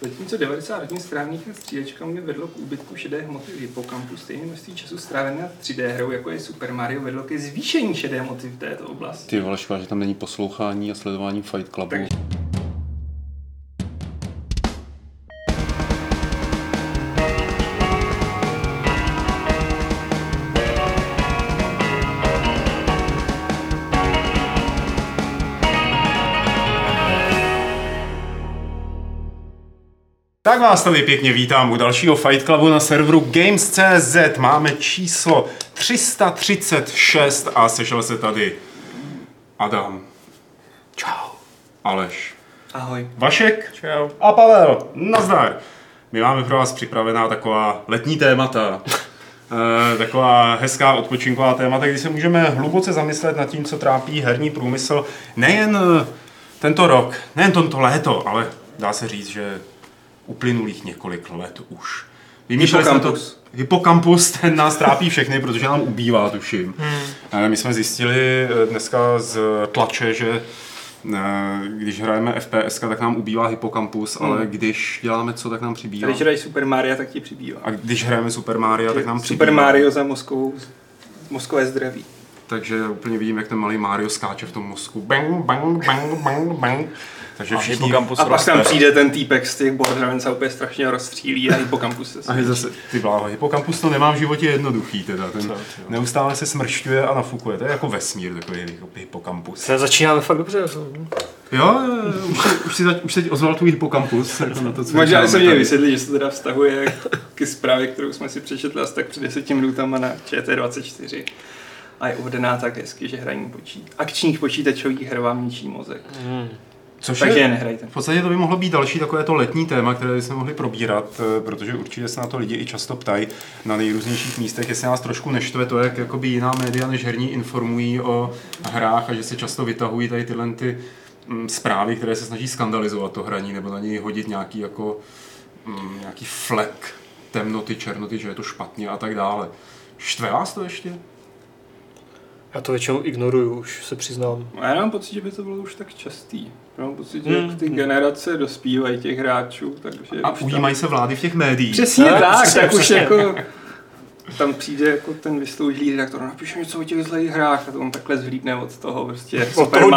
Zatímco 90 hodin strávných nad střílečkami vedlo k úbytku šedé hmoty v hypokampu, stejně množství času strávené nad 3D hrou, jako je Super Mario, vedlo ke zvýšení šedé hmoty v této oblasti. Ty vole, škoda, že tam není poslouchání a sledování Fight Clubu. Tak- vás tady pěkně vítám u dalšího Fight Clubu na serveru Games.cz. Máme číslo 336 a sešel se tady Adam. Čau. Aleš. Ahoj. Vašek. Čau. A Pavel. Nazdar. My máme pro vás připravená taková letní témata. Eh, taková hezká odpočinková témata, kdy se můžeme hluboce zamyslet nad tím, co trápí herní průmysl nejen tento rok, nejen tento léto, ale dá se říct, že uplynulých několik let už. Vymýšleli jsme to, Hypokampus. Ten nás trápí všechny, protože nám ubývá, tuším. Hmm. My jsme zjistili eh, dneska z tlače, že eh, když hrajeme FPS, tak nám ubývá Hypokampus, hmm. ale když děláme co, tak nám přibývá. Když hrají Super Mario, tak ti přibývá. A když hrajeme Super Mario, tak nám přibývá. Super Mario za mozkovou, mozkové zdraví. Takže úplně vidím, jak ten malý Mario skáče v tom mozku. Bang, bang, bang, bang, bang. Takže A všichni... A pak roste. tam přijde ten týpek z těch Borderlands a úplně strašně rozstřílí a hypokampus se A je zase, ty bláho, hypokampus to nemá v životě jednoduchý teda. Ten neustále se smršťuje a nafukuje. To je jako vesmír, takový hypokampus. Se začínáme fakt dobře. Jo, jo, jo, už, si, už, si, zač- už se ti ozval tvůj hypokampus. Jako na to, co Možná se mě vysvětlit, že se to teda vztahuje k zprávě, kterou jsme si přečetli asi tak před deseti minutama na ČT24. A je uvedená tak hezky, že hraní počít. akčních počítačových her vám ničí mozek. Což Takže je nehrajte. v podstatě to by mohlo být další takové to letní téma, které jsme mohli probírat, eh, protože určitě se na to lidi i často ptají na nejrůznějších místech, jestli nás trošku neštve to, jak jakoby jiná média než herní informují o hrách a že se často vytahují tady tyhle ty mm, zprávy, které se snaží skandalizovat to hraní nebo na něj hodit nějaký jako mm, nějaký flek temnoty, černoty, že je to špatně a tak dále. Štve vás to ještě? Já to většinou ignoruju, už se přiznám. A já mám pocit, že by to bylo už tak častý. Já mám pocit, že Hmm. jak ty generace dospívají těch hráčů, takže A už tam- ujímají se vlády v těch médiích. Přesně Tak, tak, přesně, tak už přesně. jako tam přijde jako ten vysloužilý redaktor, napíšu něco o těch zlých hrách a to on takhle zhlídne od toho prostě Super toho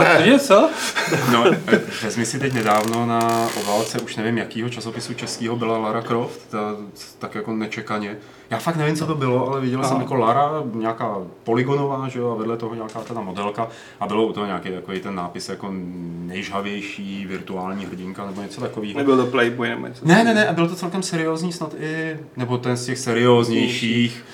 ne. Cože, co? No, vezmi si teď nedávno na oválce, už nevím jakýho časopisu českého byla Lara Croft, ta, tak jako nečekaně. Já fakt nevím, co to bylo, ale viděl jsem jako Lara, nějaká polygonová, že jo, a vedle toho nějaká teda modelka a bylo u toho nějaký takový ten nápis jako nejžhavější virtuální hrdinka nebo něco takového. Nebyl to Playboy nebo něco. Ne, ne, ne, a bylo to celkem seriózní snad i, nebo ten z těch serióznějších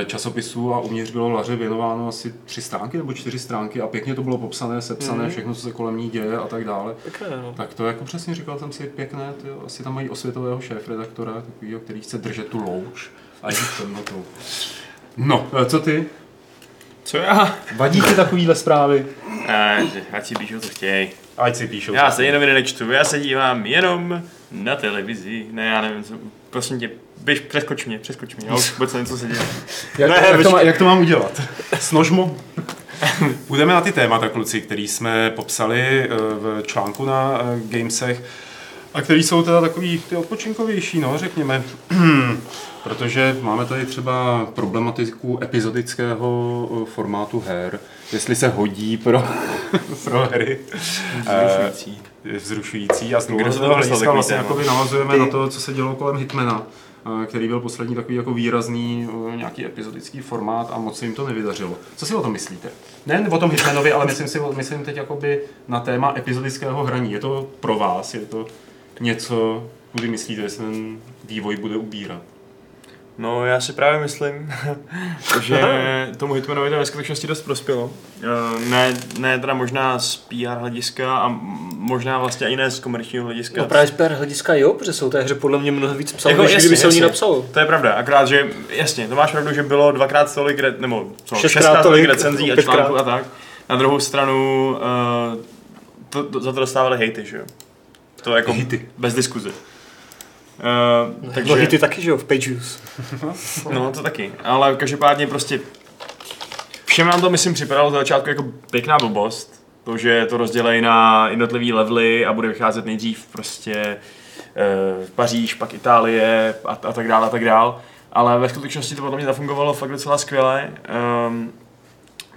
eh, časopisů a uvnitř bylo Laře věnováno asi tři stránky nebo čtyři stránky a pěkně to bylo popsané, sepsané, Mhm. všechno, co se kolem ní děje a tak dále. Pěkné, no. Tak to jako přesně říkal jsem si pěkné, tyjo. asi tam mají osvětového šéf-redaktora, takovýho, který chce držet tu louč a jít temnotou. No, eh, co ty? Co já? Vadí ti takovýhle zprávy? Ne, ať si píšou, co chtějí. Ať si píšou. Já se jenom nečtu, já se dívám jenom na televizi. Ne, já nevím, co, prosím tě, běž, přeskoč mě, přeskoč mě, já už vůbec nevím, co se děje. Jak, Ne, jak, to, má, jak to mám udělat? Snožmo? Půjdeme na ty témata, kluci, který jsme popsali eh, v článku na eh, Gamesech a který jsou teda takový ty odpočinkovější, no, řekněme. Protože máme tady třeba problematiku epizodického eh, formátu her, jestli se hodí pro, pro hry. Vzrušující. Eh, vzrušující a z dlouhodobého hlediska vlastně jakoby navazujeme Ty. na to, co se dělo kolem Hitmana, eh, který byl poslední takový jako výrazný nějaký epizodický formát a moc se jim to nevydařilo. Co si o tom myslíte? Ne o tom Hitmanovi, ale myslím si, myslím teď jakoby na téma epizodického hraní. Je to pro vás, je to něco, kudy myslíte, že se ten vývoj bude ubírat? No, já si právě myslím, že tomu Hitmanovi to ve skutečnosti dost prospělo. Eh, Ne, ne teda možná z PR hlediska a možná vlastně i ne z komerčního hlediska. No právě z PR hlediska jo, protože jsou té hře podle mě mnohem víc psané, Jako, než jasně, kdyby se o ní jasně. napsalo. To je pravda, akorát, že jasně, to máš pravdu, že bylo dvakrát tolik, re, nebo co, Šestkrát šestkrát tolik tolik, recenzí a článků a tak. Na druhou stranu uh, to, to, za to dostávali hejty, že jo? To jako Hejty. bez diskuze. Uh, Takže... No ty taky, že jo, v Page Views. No, to taky. Ale každopádně prostě všem nám to, myslím, připadalo za začátku jako pěkná blbost. To, že to rozdělejí na jednotlivý levely a bude vycházet nejdřív prostě eh, Paříž, pak Itálie a, a tak dále a tak dále. Ale ve skutečnosti to podle mě zafungovalo fakt docela skvěle. Um,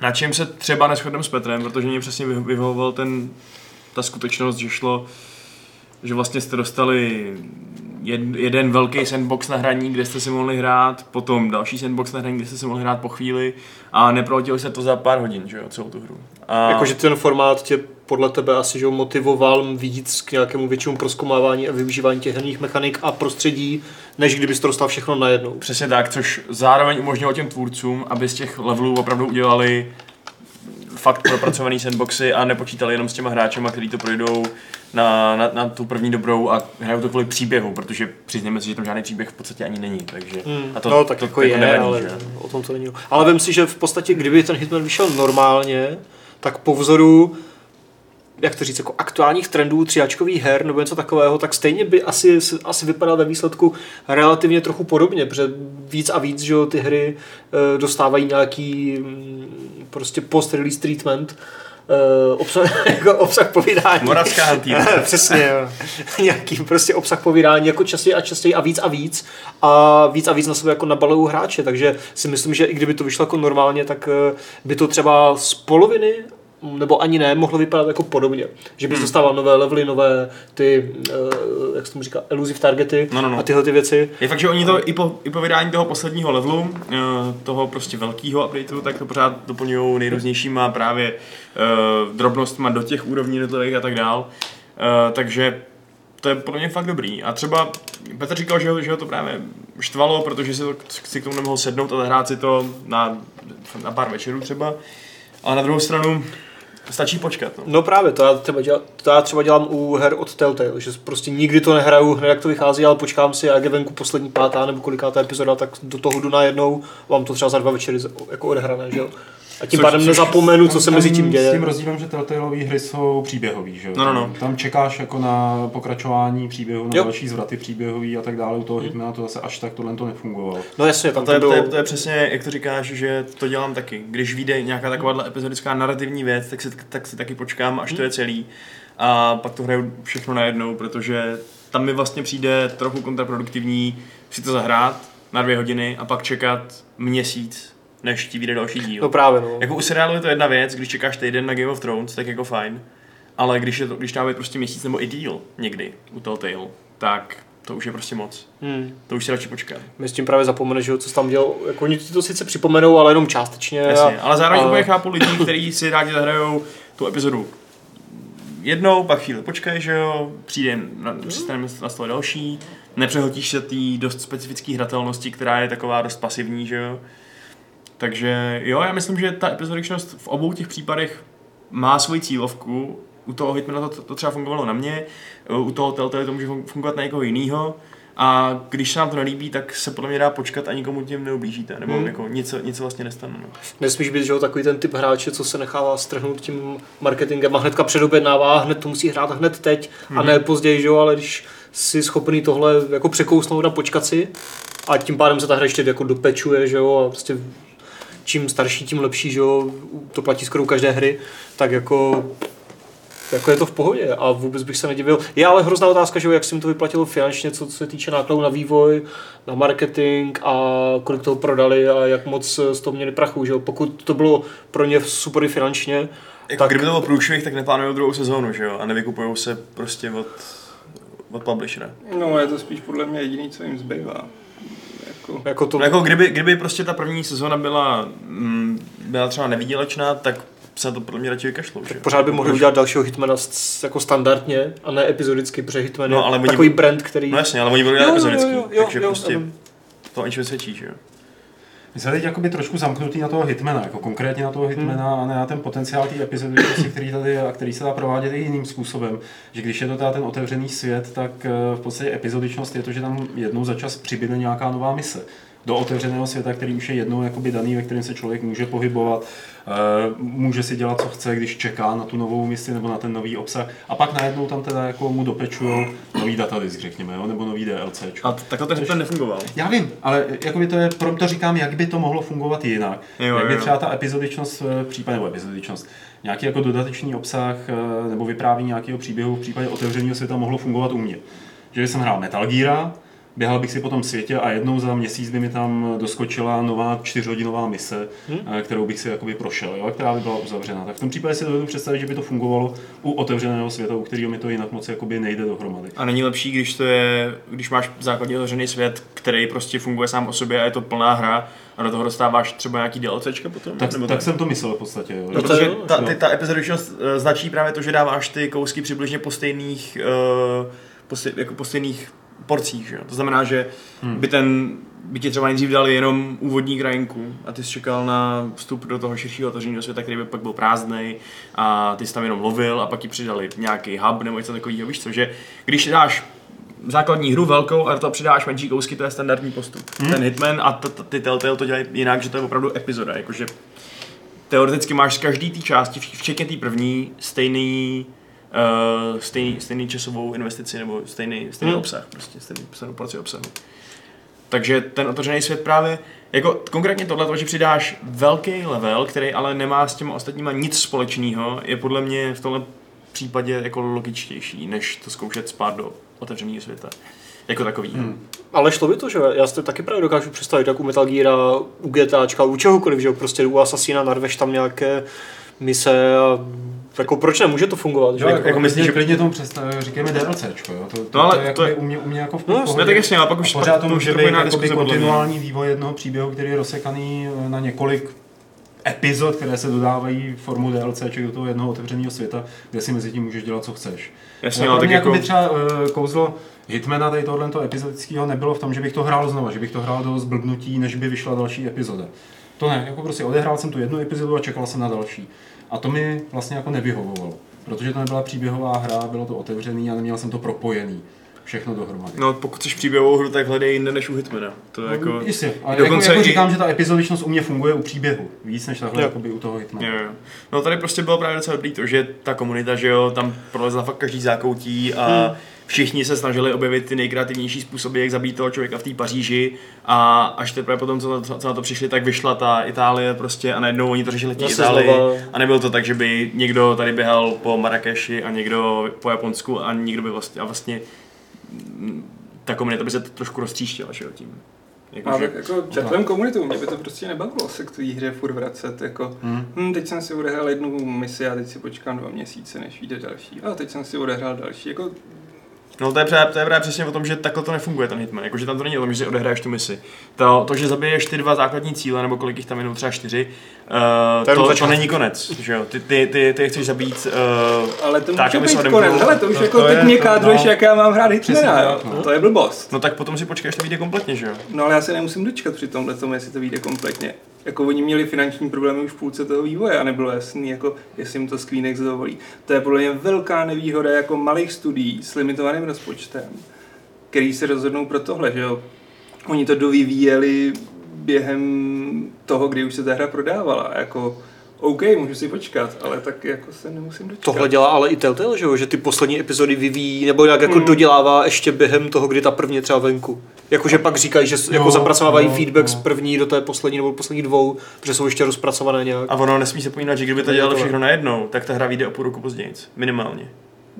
na čem se třeba neschodneme s Petrem, protože mě přesně vyho- vyhovoval ten, ta skutečnost, že šlo, že vlastně jste dostali jed, jeden velký sandbox na hraní, kde jste si mohli hrát, potom další sandbox na hraní, kde jste si mohli hrát po chvíli a neproletěli se to za pár hodin, že jo, celou tu hru. A... Jakože ten formát tě podle tebe asi že motivoval víc k nějakému většímu proskomávání a využívání těch herních mechanik a prostředí, než kdybys to dostal všechno najednou. Přesně tak, což zároveň umožnilo těm tvůrcům, aby z těch levelů opravdu udělali fakt propracovaný sandboxy a nepočítali jenom s těma hráčema, kteří to projdou na, na, na, tu první dobrou a hrajou to kvůli příběhu, protože přiznáme si, že tam žádný příběh v podstatě ani není. Takže, Hmm, a to, no tak to, jako to je, nevadí, ale že? o tom to není. Ale vím si, že v podstatě, kdyby ten Hitman vyšel normálně, tak po vzoru jak to říct, jako aktuálních trendů tříáčkových her nebo něco takového, tak stejně by asi, asi vypadal ve výsledku relativně trochu podobně, protože víc a víc, že jo, ty hry e, dostávají nějaký mm, prostě post-release treatment, e, obsah, jako obsah povídání. Moravská hantýra. Přesně, jo. nějaký prostě obsah povídání jako častěji a častěji a víc a víc a víc a víc na sebe jako nabalují hráče, takže si myslím, že i kdyby to vyšlo jako normálně, tak eh, by to třeba z poloviny nebo ani ne, mohlo vypadat jako podobně. Že bys Hmm. dostával nové levely, nové ty, eh, jak se tomu říká, elusive targety No, no, no. a tyhle ty věci. Je fakt, že oni to i po, i po vydání toho posledního levelu, eh, toho prostě velkého updateu, tak to pořád doplňují nejrůznějšíma právě uh, drobnostma do těch úrovní jednotlivých a tak dál. Uh, takže to je podle mě fakt dobrý. A třeba Petr říkal, že, ho- že ho to právě štvalo, protože si, to, si k tomu nemohl sednout a zahrát si to na, na pár večerů třeba. Ale na druhou stranu stačí počkat. No. No právě, to já, třeba dělám, to já třeba dělám u her od Telltale, že prostě nikdy to nehraju hned, jak to vychází, ale počkám si, jak je venku poslední pátá nebo kolikátá epizoda, tak do toho jdu najednou, mám to třeba za dva večery jako odehrané, že jo. A tím Což- pádem což- nezapomenu, co se mezi tím S tím děje. rozdílem, že Telltaleové hry jsou příběhový, že jo? No, no, no. Tam- Tam čekáš jako na pokračování příběhu, na Jo. další zvraty příběhový a tak dále. U toho Hitmana to zase až tak tohle to nefungovalo. No jasně, tam to je, to to, je, bylo... to je přesně, jak to říkáš, že to dělám taky. Když vyjde nějaká takováhle epizodická narrativní věc, tak si, tak si taky počkám, až to je celý. A pak to hraju všechno najednou, protože tam mi vlastně přijde trochu kontraproduktivní si to zahrát na dvě hodiny a pak čekat měsíc, než ti vyjde další díl. No právě, no. Jako u seriálu je to jedna věc, když čekáš týden na Game of Thrones, tak jako fajn. Ale když, je to, když tam je prostě měsíc nebo i díl někdy u toho Tale, tak to už je prostě moc. Hmm. To už si radši počkat. My s tím právě zapomeneš, že jo, co jsi tam dělal. Jako oni ti to sice připomenou, ale jenom částečně. Jasně, a, ale zároveň a- úplně chápu lidi, kteří si rádi zahrajou tu epizodu jednou, pak chvíli počkej, že jo, přijde na, přistane na stole další, nepřehltíš se té dost specifické hratelnosti, která je taková dost pasivní, že jo. Takže jo, já myslím, že ta epizodičnost v obou těch případech má svoji cílovku. U toho Hitmana to, to třeba fungovalo na mě, u toho Telltale to může fun- fungovat na někoho jiného. A když se nám to nelíbí, tak se podle mě dá počkat a nikomu tím neublížíte. Nebo Hmm. jako nic, nic vlastně nestane. No. Nesmíš být že jo, takový ten typ hráče, co se nechává strhnout tím marketingem a hnedka předobjednává, hned to musí hrát hned teď Mhm. a ne později, že jo, ale když jsi schopný tohle jako překousnout a počkat si a tím pádem se ta hra ještě jako dopečuje, že jo, a prostě čím starší, tím lepší, že jo, to platí skoro u každé hry, tak jako jako je to v pohodě a vůbec bych se nedivil. Je ale hrozná otázka, že jo, jak se jim to vyplatilo finančně, co se týče nákladů na vývoj, na marketing a kolik toho prodali a jak moc z toho měli prachu. Že jo. Pokud to bylo pro ně super finančně, Jako Tak- kdyby to byl průšvih, tak neplánují druhou sezónu, že jo? A nevykupují se prostě od, od publishera. No, je to spíš podle mě jediný, co jim zbývá. Jako, jako to... No, jako kdyby, kdyby prostě ta první sezóna byla, mm, byla třeba nevýdělečná, tak se na to podle mě radši vykašlou, že jo? Pořád by mohli udělat dalšího Hitmana jako standardně a ne epizodicky, protože Hitman No, je ale oni- takový brand, který... No jasně, ale oni budou dělat Jo, jo, jo, jo, takže jo, prostě vím. to ničem svědčí, že jo? My jsme teď jakoby trošku zamknutý na toho hitmana, jako konkrétně na toho hitmana a ne na ten potenciál té epizody, který tady je a který se dá provádět i jiným způsobem. Že když je to teda ten otevřený svět, tak eh, v podstatě epizodičnost je to, že tam jednou za čas přibyde nějaká nová mise do otevřeného světa, který už je jednou jakoby daný, ve kterém se člověk může pohybovat, eh, může si dělat, co chce, když čeká na tu novou misi nebo na ten nový obsah. A pak najednou tam teda jako mu dopečujou nový datadisk, řekněme, jo, nebo nový DLC. A t- takhle ten Hitman nefungoval. Já vím, ale jakoby to je, proto říkám, jak by to mohlo fungovat jinak. Jo, jak by jo. třeba ta epizodičnost v případě, nebo epizodičnost, nějaký jako dodatečný obsah eh, nebo vyprávění nějakého příběhu v případě otevřeného světa mohlo fungovat u mě. Že jsem hrál Metal Gear, běhal bych si po tom světě a jednou za měsíc by mi tam doskočila nová čtyřhodinová mise, hmm. kterou bych si jakoby prošel, jo, která by byla uzavřena. Tak v tom případě si dovedu představit, že by to fungovalo u otevřeného světa, u kterého mi to jinak moc jakoby nejde dohromady. A není lepší, když to je, když máš základně otevřený svět, který prostě funguje sám o sobě a je to plná hra a do toho dostáváš třeba nějaký DLCčka potom? Tak, nebo tak jsem to myslel v podstatě. Jo. No, protože ta, ty, ta epizodičnost eh, značí právě to, že dáváš ty kousky přibližně po stejných, uh, po, jako po stejných porcích, že jo? To znamená, že hmm. by ten by ti třeba nejdřív dali jenom úvodní krajinku a ty jsi čekal na vstup do toho širšího otevřeného světa, který by pak byl prázdný a ty jsi tam jenom lovil a pak ti přidali nějaký hub nebo něco takového, víš co, že když dáš základní hru velkou a do toho přidáš menší kousky, to je standardní postup. Hmm. Ten Hitman a t- t- ty Telltale to dělají jinak, že to je opravdu epizoda, jakože teoreticky máš z každý té části, vč- včetně té první, stejný, uh, stejný, stejný časovou investici nebo stejný, stejný Hmm. obsah, prostě stejný, stejnou porci obsahu. Takže ten otevřený svět právě, jako konkrétně tohle, že přidáš velký level, který ale nemá s těma ostatníma nic společného, je podle mě v tomhle případě jako logičtější, než to zkoušet spát do otevřeného světa. Jako takový. Hmm. Ale šlo by to, že já si to taky právě dokážu představit, jak u Metal Gear, u GTAčka, u čehokoliv, že jo? prostě u Assassina narveš tam nějaké mise a jako proč nemůže to fungovat, že Jo, jo? jako, jako myslím, že klidně tomu představ, říkáme DLCčko, jo? To, to, No ale to, je, to je- u, mě, u mě jako v No, pohodě. ne, tak jasně, ale pak už- pořád to může být jakoby kontinuální vývoj jednoho příběhu, který je rozsekaný eh, na několik epizod, které se dodávají formou DLCček do toho jednoho otevřeného světa, kde si mezi tím můžeš dělat, co chceš. Jasně, Pro ale tak mě jako... jakoby třeba uh, kouzlo Hitmana tady tohoto epizodického nebylo v tom, že bych to hrál znova, že bych to hrál do zblbnutí, než by vyšla další epizoda. To ne, jako prostě odehrál jsem tu jednu epizodu a čekal jsem na další. A to mi vlastně jako nevyhovovalo, protože to nebyla příběhová hra, bylo to otevřený a neměl jsem to propojený. Všechno dohromady. No, pokud chceš příběhovou hru, tak hledej jinde než u Hitmana. To je jako... Jistě, ale dokonce jako, jako i- říkám, že ta epizodičnost u mě funguje u příběhu, víc než takhle jakoby u toho Hitmana. Jo, jo. No tady prostě bylo právě docela dobrý to, že ta komunita, že jo, tam prolezla fakt každý zákoutí a všichni se snažili objevit ty nejkreativnější způsoby, jak zabít toho člověka v té Paříži a až teprve potom, co, co, co na to přišli, tak vyšla ta Itálie prostě a najednou oni to řešili v Itálii znova. a nebylo to tak, že by někdo tady běhal po Marrakeši a někdo po Japonsku a někdo by vlastně, a vlastně ta komunita by se trošku roztříštila, že jo, tím. Jako, Ale že, tak jako komunitu, mě by to prostě nebavilo se k té hře furt vracet, jako Hmm. hm, teď jsem si odehrál jednu misi a teď si počkám dva měsíce, než vyjde další. A teď jsem si odehrál další, jako No to je, právě, to je právě přesně o tom, že takhle to nefunguje ten Hitman, jakože tam to není o tom, že si odehraješ tu misi. To, to že zabiješ ty dva základní cíle, nebo kolik jich tam jenom třeba čtyři, uh, To to, to, není konec, že jo? Ty, ty, ty, ty chceš zabít, uh, Ale to Tak, může aby se být konec, hele, to už To- jako to teď je- mě kádruješ, no. jak já mám hrát Hitmana, jo. no. To je blbost. no tak potom si počkej, až to vyjde kompletně, že jo? No ale já se nemusím dočkat při tomhle tomu, jestli to vyjde kompletně. Jako oni měli finanční problémy už v půlce toho vývoje a nebylo jasný, jako jestli jim to Squeenex dovolí. To je podle mě velká nevýhoda jako malých studií s limitovaným rozpočtem, který se rozhodnou pro tohle, že jo. Oni to dovyvíjeli během toho, kdy už se ta hra prodávala. Jako, OK, můžu si počkat, ale tak jako se nemusím dočkat. Tohle dělá ale i Telltale, že jo? že ty poslední epizody vyvíjí, nebo jak jako Hmm. dodělává ještě během toho, kdy ta první je třeba venku. Jakože pak říkají, že jako zapracovávají jo, feedback z jo. první do té poslední nebo poslední dvou, protože jsou ještě rozpracované nějak. A ono nesmí se pomínat, že kdyby to tohle. všechno najednou, tak ta hra vyjde o půl roku později, minimálně.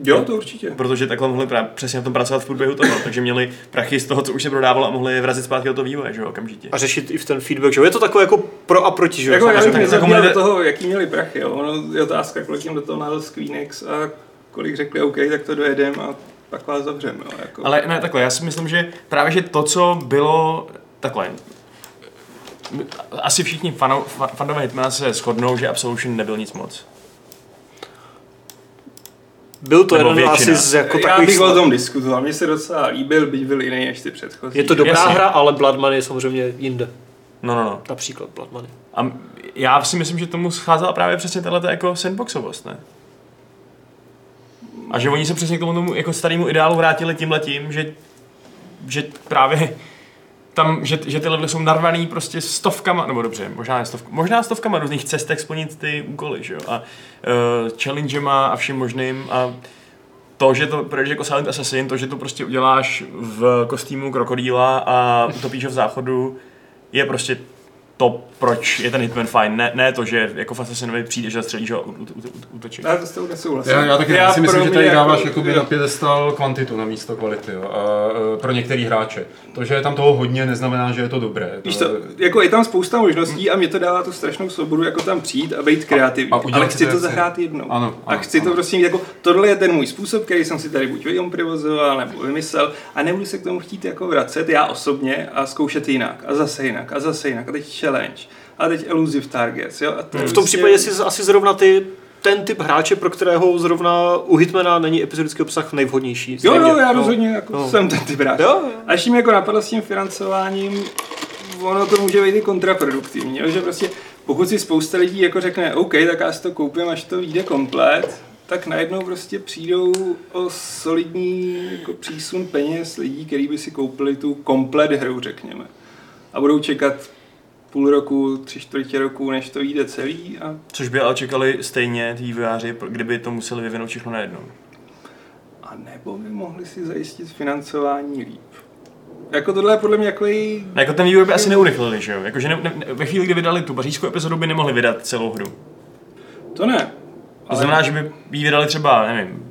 Jo, to určitě. Protože takhle mohli pra- přesně na tom pracovat v průběhu toho, takže měli prachy z toho, co už se prodávalo a mohli je vrazit zpátky do toho vývoje, že jo, okamžitě. A řešit i v ten feedback, že jo? Je to takové jako pro a proti, že jo? Jako já bych nezabíjel komunita- do toho, jaký měli prachy, jo. Ono je otázka, kolik jim do toho nalil Squeenex a kolik řekli OK, tak to dojedem a pak vás zavřeme, jo. Jako. Ale ne, takhle, já si myslím, že právě, že to, co bylo, takhle, asi všichni fano, fa- fandové Hitmana se shodnou, že Absolution nebyl nic moc. Byl to jeden většina. asi z jako já takových... bych o tom diskutoval, mně se docela líbil, byť byl jiný než ty předchozí. Je to dobrá Jasně. hra, ale Blood Money je samozřejmě jinde. No, no, no. Například Blood Money. A já si myslím, že tomu scházela právě přesně tahle jako sandboxovost, ne? A že oni se přesně k tomu, tomu jako starému ideálu vrátili tímhletím, že, že právě tam, že, že ty levely jsou narvaný prostě stovkama, nebo dobře, možná ne stovkama, možná stovkama různých cestek splnit ty úkoly, že jo, a uh, challengema a vším možným a to, že to projdeš jako Silent Assassin, to, že to prostě uděláš v kostýmu krokodýla a utopíš ho v záchodu, je prostě to, proč je ten Hitman fajn. Ne, ne to, že jako v Assassinovi přijde, že zastřelíš ho a ú- ú- ú- útočí. Já to s tou nesouhlasím. Já, já taky já si myslím, že tady jako- dáváš jakoby jo. na pědestal kvantitu na místo kvality jo. A, e, pro některý hráče. To, že je tam toho hodně, neznamená, že je to dobré. Víš to, jako je tam spousta možností a mě to dává tu strašnou svobodu jako tam přijít a být kreativní. a udělat ale chci to, zahrát jednou. Ano, a ano, chci ano. to prostě mít jako, tohle je ten můj způsob, který jsem si tady buď vyimprovizoval nebo vymyslel a nebudu se k tomu chtít jako vracet já osobně a zkoušet jinak a zase jinak a zase jinak a teď challenge a teď elusive targets, jo. A to V tom prostě- případě si asi zrovna ty ten typ hráče, pro kterého zrovna u Hitmana není episodický obsah nejvhodnější. Jo, Zřejmě. jo, já No. rozhodně jako No. jsem ten typ hráč. Jo, jo. A ještě mě jako napadlo s tím financováním, ono to může být i kontraproduktivní, jo? že prostě pokud si spousta lidí jako řekne, OK, tak já si to koupím, až to vyjde komplet, tak najednou prostě přijdou o solidní jako přísun peněz lidí, kteří by si koupili tu komplet hru, řekněme. A budou čekat půl roku, tři čtvrtě roku, než to vyjde celý a Což by ale čekali stejně ty vývojáři, kdyby to museli vyvinout všechno najednou. a nebo by mohli si zajistit financování líp. Jako tohle je podle mě jako No, jako ten vývoj by asi neurychlili, že jo? Jakože ne, ne, ve chvíli, kdy vydali tu pařížskou epizodu, by nemohli vydat celou hru. To ne. To znamená, že by jí vydali třeba, nevím,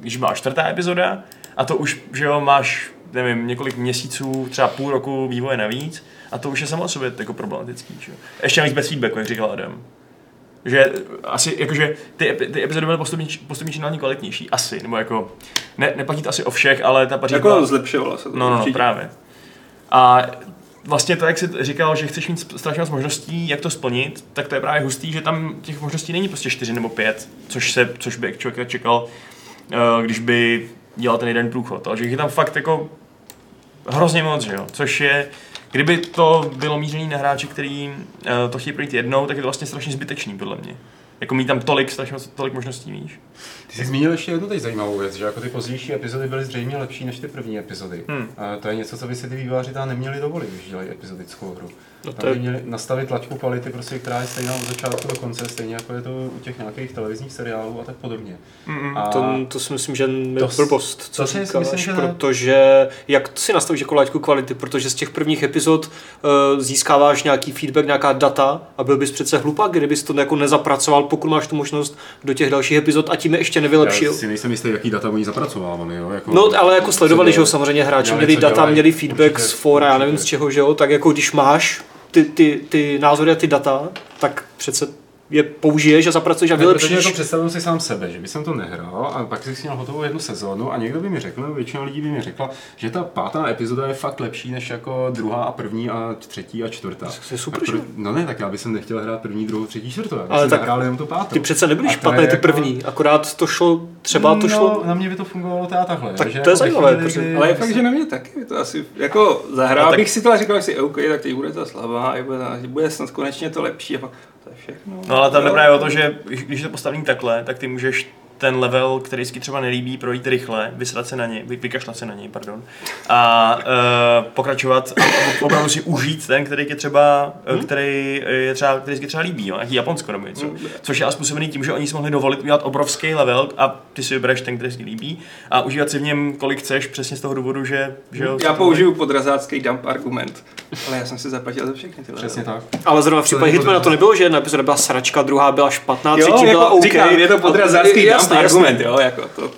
když má čtvrtá epizoda a to už, že jo, máš, nevím, několik měsíců, třeba půl roku vývoje navíc a to už je samo o sobě jako problematický, že. Ještě navíc bez feedbacku, jak říkal Adam. Že asi, jakože ty, ty epizody byly postupně, postupně čím kvalitnější, asi, nebo jako, ne, neplatí to asi o všech, ale ta pařížská... Jako zlepšovalo se to. No, no, no, určitě. právě. A vlastně to, jak jsi říkal, že chceš mít strašně moc možností, jak to splnit, tak to je právě hustý, že tam těch možností není prostě čtyři nebo pět, což, se, což by člověk čekal, eh, když by dělal ten jeden průchod. Ale že jich je tam fakt jako hrozně moc, že jo? Což je, kdyby to bylo mířený na hráče, který eh, to chtějí projít jednou, tak je to vlastně strašně zbytečný, podle mě. Jako mít tam tolik, strašně tolik možností, víš? Ty jsi zmínil ještě jednu teď zajímavou věc, že jako ty pozdější epizody byly zřejmě lepší než ty první epizody. Hmm. A to je něco, co by si ty vývojáři tam neměli dovolit, když dělají epizodickou hru. No to Tam by je- měli nastavit tlačku kvality, prostě, která je stejná od začátku do konce, stejně jako je to u těch nějakých televizních seriálů a tak podobně. Mm-mm. A To, to si myslím, že je To- blbost, co to si říkáš, myslím, že ne. protože jak si nastavíš jako laťku kvality, protože z těch prvních epizod uh, získáváš nějaký feedback, nějaká data a byl bys přece hlupák, kdybys to jako nezapracoval, pokud máš tu možnost do těch dalších epizod a tím je ještě nevylepšil. Já si nejsem jistý, jaký data oni zapracovávali, jo? Jako, No, ale jako sledovali, že jo, samozřejmě hráči měli co data, dělají. měli feedback Určitě, z fora, já nevím určitě. z čeho, že jo, tak jako když máš ty, ty, ty názory a ty data, tak přece je použiješ a zapracuješ a Ne, protože vylepšíš. jako představil si sám sebe, že bych to nehrál a pak jsi měl hotovou jednu sezónu a někdo by mi řekl, nebo většina lidí by mi řekla, že ta pátá epizoda je fakt lepší než jako druhá a první a třetí a čtvrtá. To je super, že? pro, No ne, tak já bych nechtěl hrát první, druhou, třetí, čtvrtou. Já bych Ale tak hrál jenom tu pátou. Ty přece nebyly A to špatné ty jako- první, akorát to šlo, třeba to šlo... No, na mě by to fungovalo teda takhle. Tak že to je jako zajímavé, kdy- Ale je fakt, že na mě taky by to asi, jako zahrál No tak- bych si to a říkal si, OK, tak teď bude to slabá, a bude, bude snad konečně to lepší a pak to všechno. No ale tam jde právě o to, že když je to postavený takhle, tak ty můžeš ten level, který si třeba nelíbí, projít rychle, vysrat se na něj, vy, vykašlat se na něj, pardon, a uh, pokračovat a opravdu si užít ten, který je třeba, hmm? který je třeba, který se třeba líbí, jo, nějaký Japonsko nebo něco. Hmm. Což je ale způsobený tím, že oni si mohli dovolit udělat obrovský level a ty si vybereš ten, který se ti líbí a užívat si v něm kolik chceš, přesně z toho důvodu, že, že jo, Já použiju podrazácký dump argument, ale já jsem si zaplatil za všechny tyhle. Přesně tak. Ale zrovna v případě Hitmana to nebylo, že jedna epizoda byla sračka, druhá byla špatná, Jo, třetí byla jako, OK. říkám, je to podrazácký dump Jasně. argument, jo, jako to.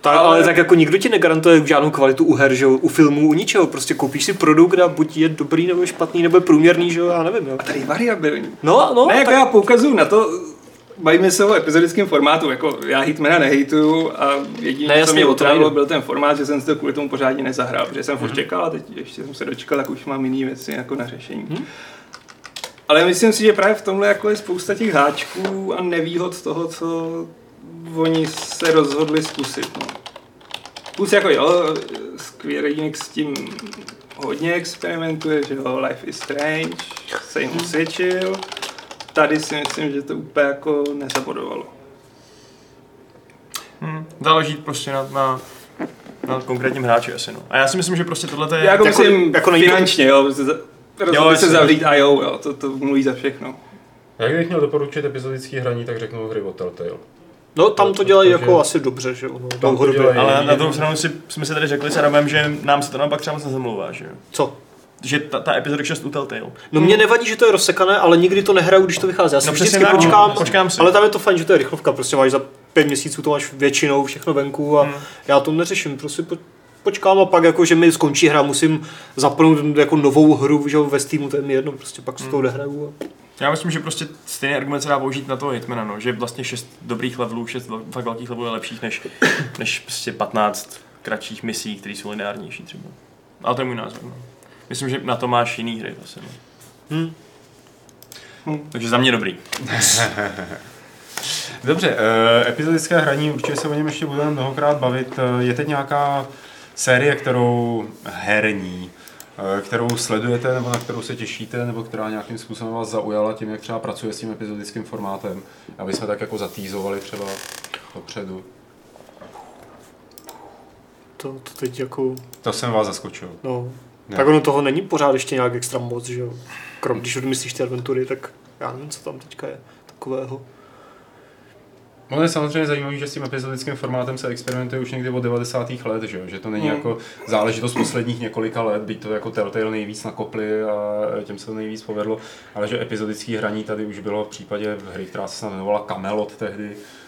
Ta, ale, Ale- tak jako nikdo ti negarantuje žádnou kvalitu u her, že jo, u filmů, u ničeho. Prostě koupíš si produkt a buď je dobrý, nebo je špatný, nebo je průměrný, že jo, já nevím, jo. A tady je variabilní. No, no, ne, jako tak, já poukazuju na to, bavíme se o epizodickém formátu, jako já Hitmana nehejtuju a jediné, Ne, co mě otrávilo, byl ten formát, že jsem si to kvůli tomu pořádně nezahrál, protože jsem Mhm. furt čekal a teď ještě jsem se dočkal, tak už mám jiný věci jako na řešení. Mhm. Ale myslím si, že právě v tomhle jako je spousta těch háčků a nevýhod toho, co oni se rozhodli zkusit. No. Plus jako jo, Square Enix s tím hodně experimentuje, že jo, Life is Strange se jim usvědčil. Tady si myslím, že to úplně jako nezabodovalo. Hmm, záleží prostě na, na, na konkrétním hráči asi, no. A já si myslím, že prostě tohle je... Já jako, jako- myslím jako jako finančně, jo, rozhodli se zavřít IO, jo, to, to mluví za všechno. Já kdybych měl doporučit epizodický hraní, tak řeknu hry od Telltale. No tam to dělají jako asi dobře, že jo, no, to dlouhodobě. dělají. Ale na druhou stranu si, jsme si tady řekli s Adamem, že nám se to naopak třeba moc nezamlouvá, že jo? Co? že ta, ta epizoda 6 u Telltale. No mě nevadí, že to je rozsekané, ale nikdy to nehraju, když to vychází. Já si No přesně vždycky tak, no. počkám, Počkám si. ale tam je to fajn, že to je rychlovka, prostě máš za pět měsíců, to máš většinou všechno venku a Hmm. já to neřeším, prostě po, počkám a pak jako, že mi skončí hra, musím zapnout jako novou hru, že ve Steamu, to je mi jedno, prostě pak si Hmm. to odehraju. A... Já myslím, že prostě stejný argument se dá použít na toho Hitmana, no, že vlastně 6 dobrých levelů, 6 vel- fakt velkých levelů je lepších než, než prostě 15 kratších misí, které jsou lineárnější třeba. Ale to je můj názor. No. Myslím, že na to máš jiný hry zase. No. Hm. Hm. Takže za mě dobrý. Dobře, eh, epizodické hraní, určitě se o něm ještě budeme mnohokrát bavit. Eh, Je teď nějaká série, kterou herní, kterou sledujete, nebo na kterou se těšíte, nebo která nějakým způsobem vás zaujala tím, jak třeba pracuje s tím epizodickým formátem, aby jsme tak jako zatýzovali třeba dopředu. To, to teď jako, To jsem vás zaskočil. no, Ne. tak ono toho není pořád ještě nějak extra moc, že jo. Krom, když odmyslíš ty adventury, tak já nevím, co tam teďka je takového. No je samozřejmě zajímavé, že s tím epizodickým formátem se experimentuje už někdy od 90. let, že, jo? že to není Hmm. jako záležitost posledních několika let, byť to jako Telltale nejvíc nakopli a těm se to nejvíc povedlo, ale že epizodické hraní tady už bylo v případě hry, která se jmenovala Camelot tehdy, Eh,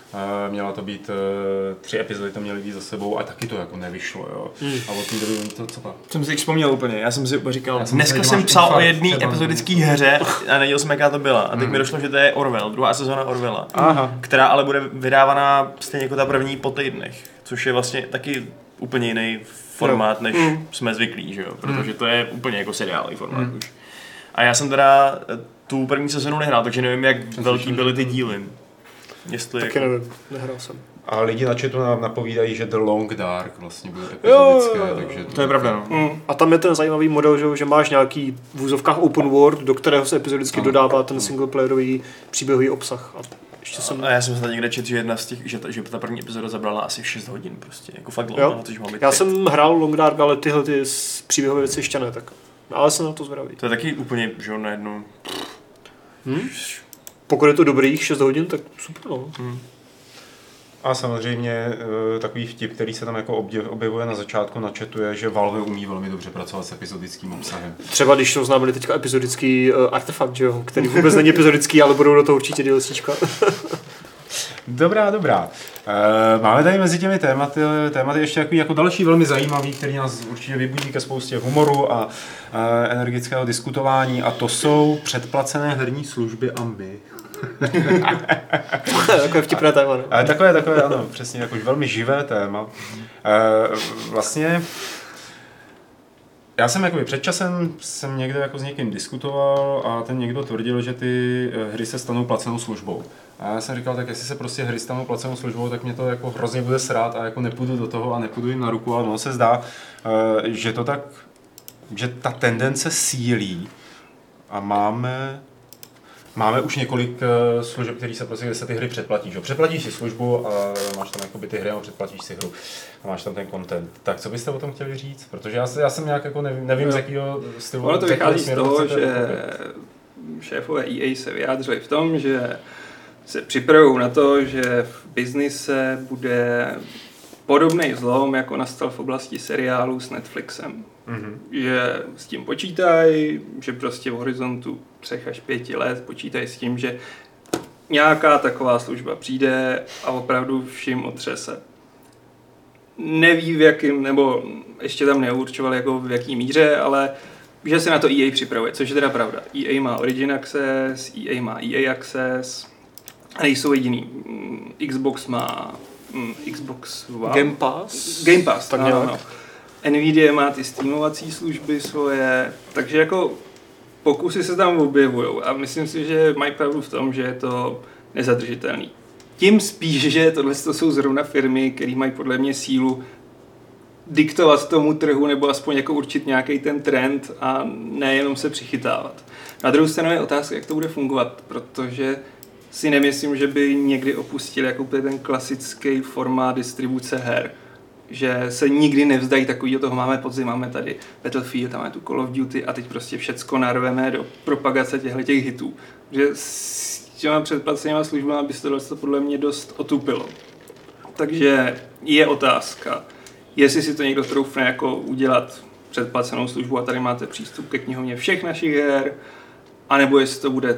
Měla to být, eh, tři epizody to měly být za sebou a taky to jako nevyšlo, jo. Hmm. A od té doby to co pak? Jsem si vzpomněl úplně, já jsem si úplně říkal, Já jsem dneska jsem psal o jedné epizodické hře a nevěděl jsem, jaká to byla. A teď Hmm. mi došlo, že to je Orwell, druhá sezóna Orwella. Aha. která ale bude vydávaná stejně jako ta první po týdnech, což je vlastně taky úplně jiný formát, než Mm. jsme zvyklí, že jo? Protože to je úplně jako seriálový formát Mm. už. A já jsem teda eh, tu první sezonu nehrál, takže nevím, jak velký byly ty díly. Jestli Taky jako, nevím, nehrál jsem. A lidi na chatu nám napovídají, že The Long Dark vlastně bude epizodické, Jo, jo, jo. takže to je pravda, no. Mm. A tam je ten zajímavý model, že, máš nějaký v úzovkách open world, do kterého se epizodicky Ano. dodává ten singleplayerový příběhový obsah. A ještě jsem... A já jsem se tady někde četl, že jedna z těch, že ta, že ta první epizoda zabrala asi 6 hodin prostě, jako fakt dlouho, na to, že má být Já pět. jsem hrál Long Dark, ale tyhle ty s- příběhové věci ještě ne, tak... Ale jsem na to zvědavý. To je taky úplně, že jo, najednou. Hm? Pokud je to dobrých 6 hodin, tak super, no. Hm. A samozřejmě eh, takový vtip, který se tam jako objev, objevuje na začátku na chatu je, že Valve umí velmi dobře pracovat s epizodickým obsahem. Třeba když oznámili teďka epizodický uh, artefakt, že jo, který vůbec není epizodický, ale budou do toho určitě DLCčka. Dobrá, dobrá. E, máme tady mezi těmi tématy, tématy ještě takový jako další velmi zajímavý, který nás určitě vybudí ke spoustě humoru a e, energického diskutování a to jsou předplacené herní služby a my. Takové vtipné téma, ne? Ale takové, takové, ano, přesně, jako velmi živé téma. E, vlastně já jsem jakoby před časem jsem někde jako s někým diskutoval a ten někdo tvrdil, že ty eh, hry se stanou placenou službou. A já jsem říkal, tak jestli se prostě hry stanou placenou službou, tak mě to jako hrozně bude srát a jako nepůjdu do toho a nepůjdu jim na ruku, ale ono se zdá, eh, že to tak, že ta tendence sílí a máme Máme už několik eh, služeb, které se prostě, kde se ty hry předplatí. Že? Předplatíš si službu a máš tam jakoby ty hry a předplatíš si hru a máš tam ten content. Tak co byste o tom chtěli říct? Protože já, se- já jsem nějak jako nevím, nevím z jakého stylu. Ono to vychází z toho, že šéfové EA se vyjádřili v tom, že se připravují na to, že v biznise bude podobný zlom, jako nastal v oblasti seriálů s Netflixem. Mhm. Že s tím počítají, že prostě v horizontu třech až pěti let počítají s tím, že nějaká taková služba přijde a opravdu vším otřese. Neví v jakým, nebo ještě tam neurčovali jako v jaký míře, ale že se na to EA připravuje, což je teda pravda. EA má Origin Access, EA má EA Access a nejsou jediný. Mm, Xbox má mm, Xbox One. Game Pass? Game Pass, Tak nějak. no, no. Nvidia má ty streamovací služby svoje, takže jako pokusy se tam objevují a myslím si, že mají pravdu v tom, že je to nezadržitelný. Tím spíš, že tohle to jsou zrovna firmy, které mají podle mě sílu diktovat tomu trhu nebo aspoň jako určit nějaký ten trend a nejenom se přichytávat. Na druhou stranu je otázka, jak to bude fungovat, protože si nemyslím, že by někdy opustili jako ten klasický formát distribuce her. Že se nikdy nevzdají takový, toho máme podzim, máme tady Battlefield, máme tu Call of Duty a teď prostě všecko narveme do propagace těchto těch hitů. Že s těma předplacenýma službama by se tohle podle mě dost otupilo. Takže je otázka, jestli si to někdo troufne jako udělat předplacenou službu a tady máte přístup ke knihovně všech našich her, anebo jestli to bude,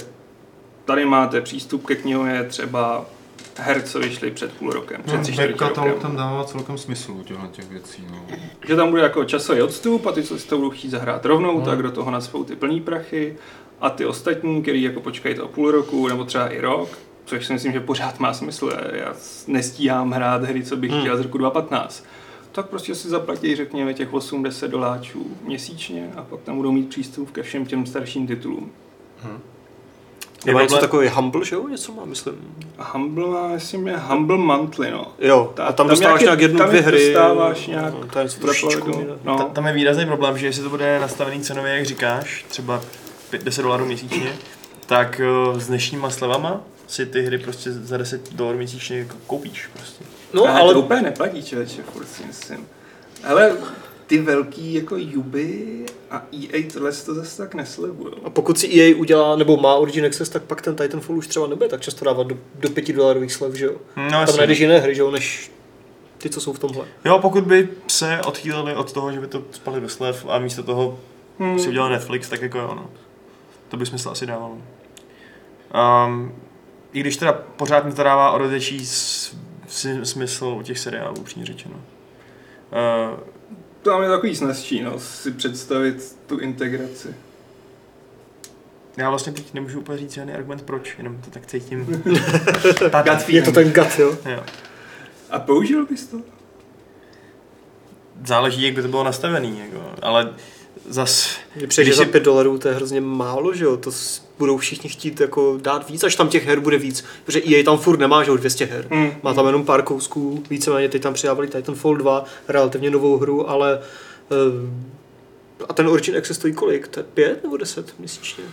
tady máte přístup ke knihovně třeba her, co vyšly před půl rokem, před No, katalog rokem. tam dává celkem smysl u těchto těch věcí. No. Že tam bude jako časový odstup a ty, co si to budou chtít zahrát rovnou, No. tak do toho nasvou ty plný prachy a ty ostatní, který jako počkají to půl roku nebo třeba i rok, což si myslím, že pořád má smysl. Já nestíhám hrát hry, co bych Hmm. chtěl z roku 2015. Tak prostě si zaplatí, řekněme, těch 8-10 doláčů měsíčně a pak tam budou mít přístup ke všem těm starším titulům. Nebo něco takový Humble, že jo? Něco má, myslím. A Humble má, myslím, je Humble Monthly, no. Jo, a tam, tam dostáváš nějaký- nějak jednu, tam dvě je hry. dostáváš nějak no, je za trošičku. No. Ta, tam je výrazný problém, že jestli to bude nastavený cenově, jak říkáš, třeba 5, 10 dolarů měsíčně, tak eh, s dnešníma slevama si ty hry prostě za 10 dolarů měsíčně koupíš prostě. No, ale ale to úplně neplatí, člověče, furt si myslím. Ale ty velký jako Yubi a EA tohle to zase tak neslibujou. A pokud si EA udělá, nebo má Origin Access, tak pak ten Titanfall už třeba nebude tak často dávat do, do 5 dolarových slev, že jo? No, Tam najdeš jiné hry, že jo, než ty, co jsou v tomhle. Jo, pokud by se odchýlili od toho, že by to spali do slev a místo toho Hmm. si udělal Netflix, tak jako jo, no. To by smysl asi dávalo. Um, I když teda pořád mi to dává o smysl u těch seriálů, upřímně řečeno. Uh, To je takový snazší, no, si představit tu integraci. já vlastně teď nemůžu úplně říct žádný argument proč, jenom to tak cítím. Gut Je to ten gut, jo? Jo. A použil bys to? Záleží, jak by to bylo nastavený, jako. ale zas... Přijde, že Když za si- 5 dolarů to je hrozně málo, že jo? To budou všichni chtít jako dát víc, až tam těch her bude víc. Protože EA tam furt nemá, že jo, 200 her. Hmm. Má tam jenom pár kousků, víceméně teď tam přidávali Titanfall 2, relativně novou hru, ale eh, a ten Origin Access stojí kolik? To je 5 nebo 10 měsíčně?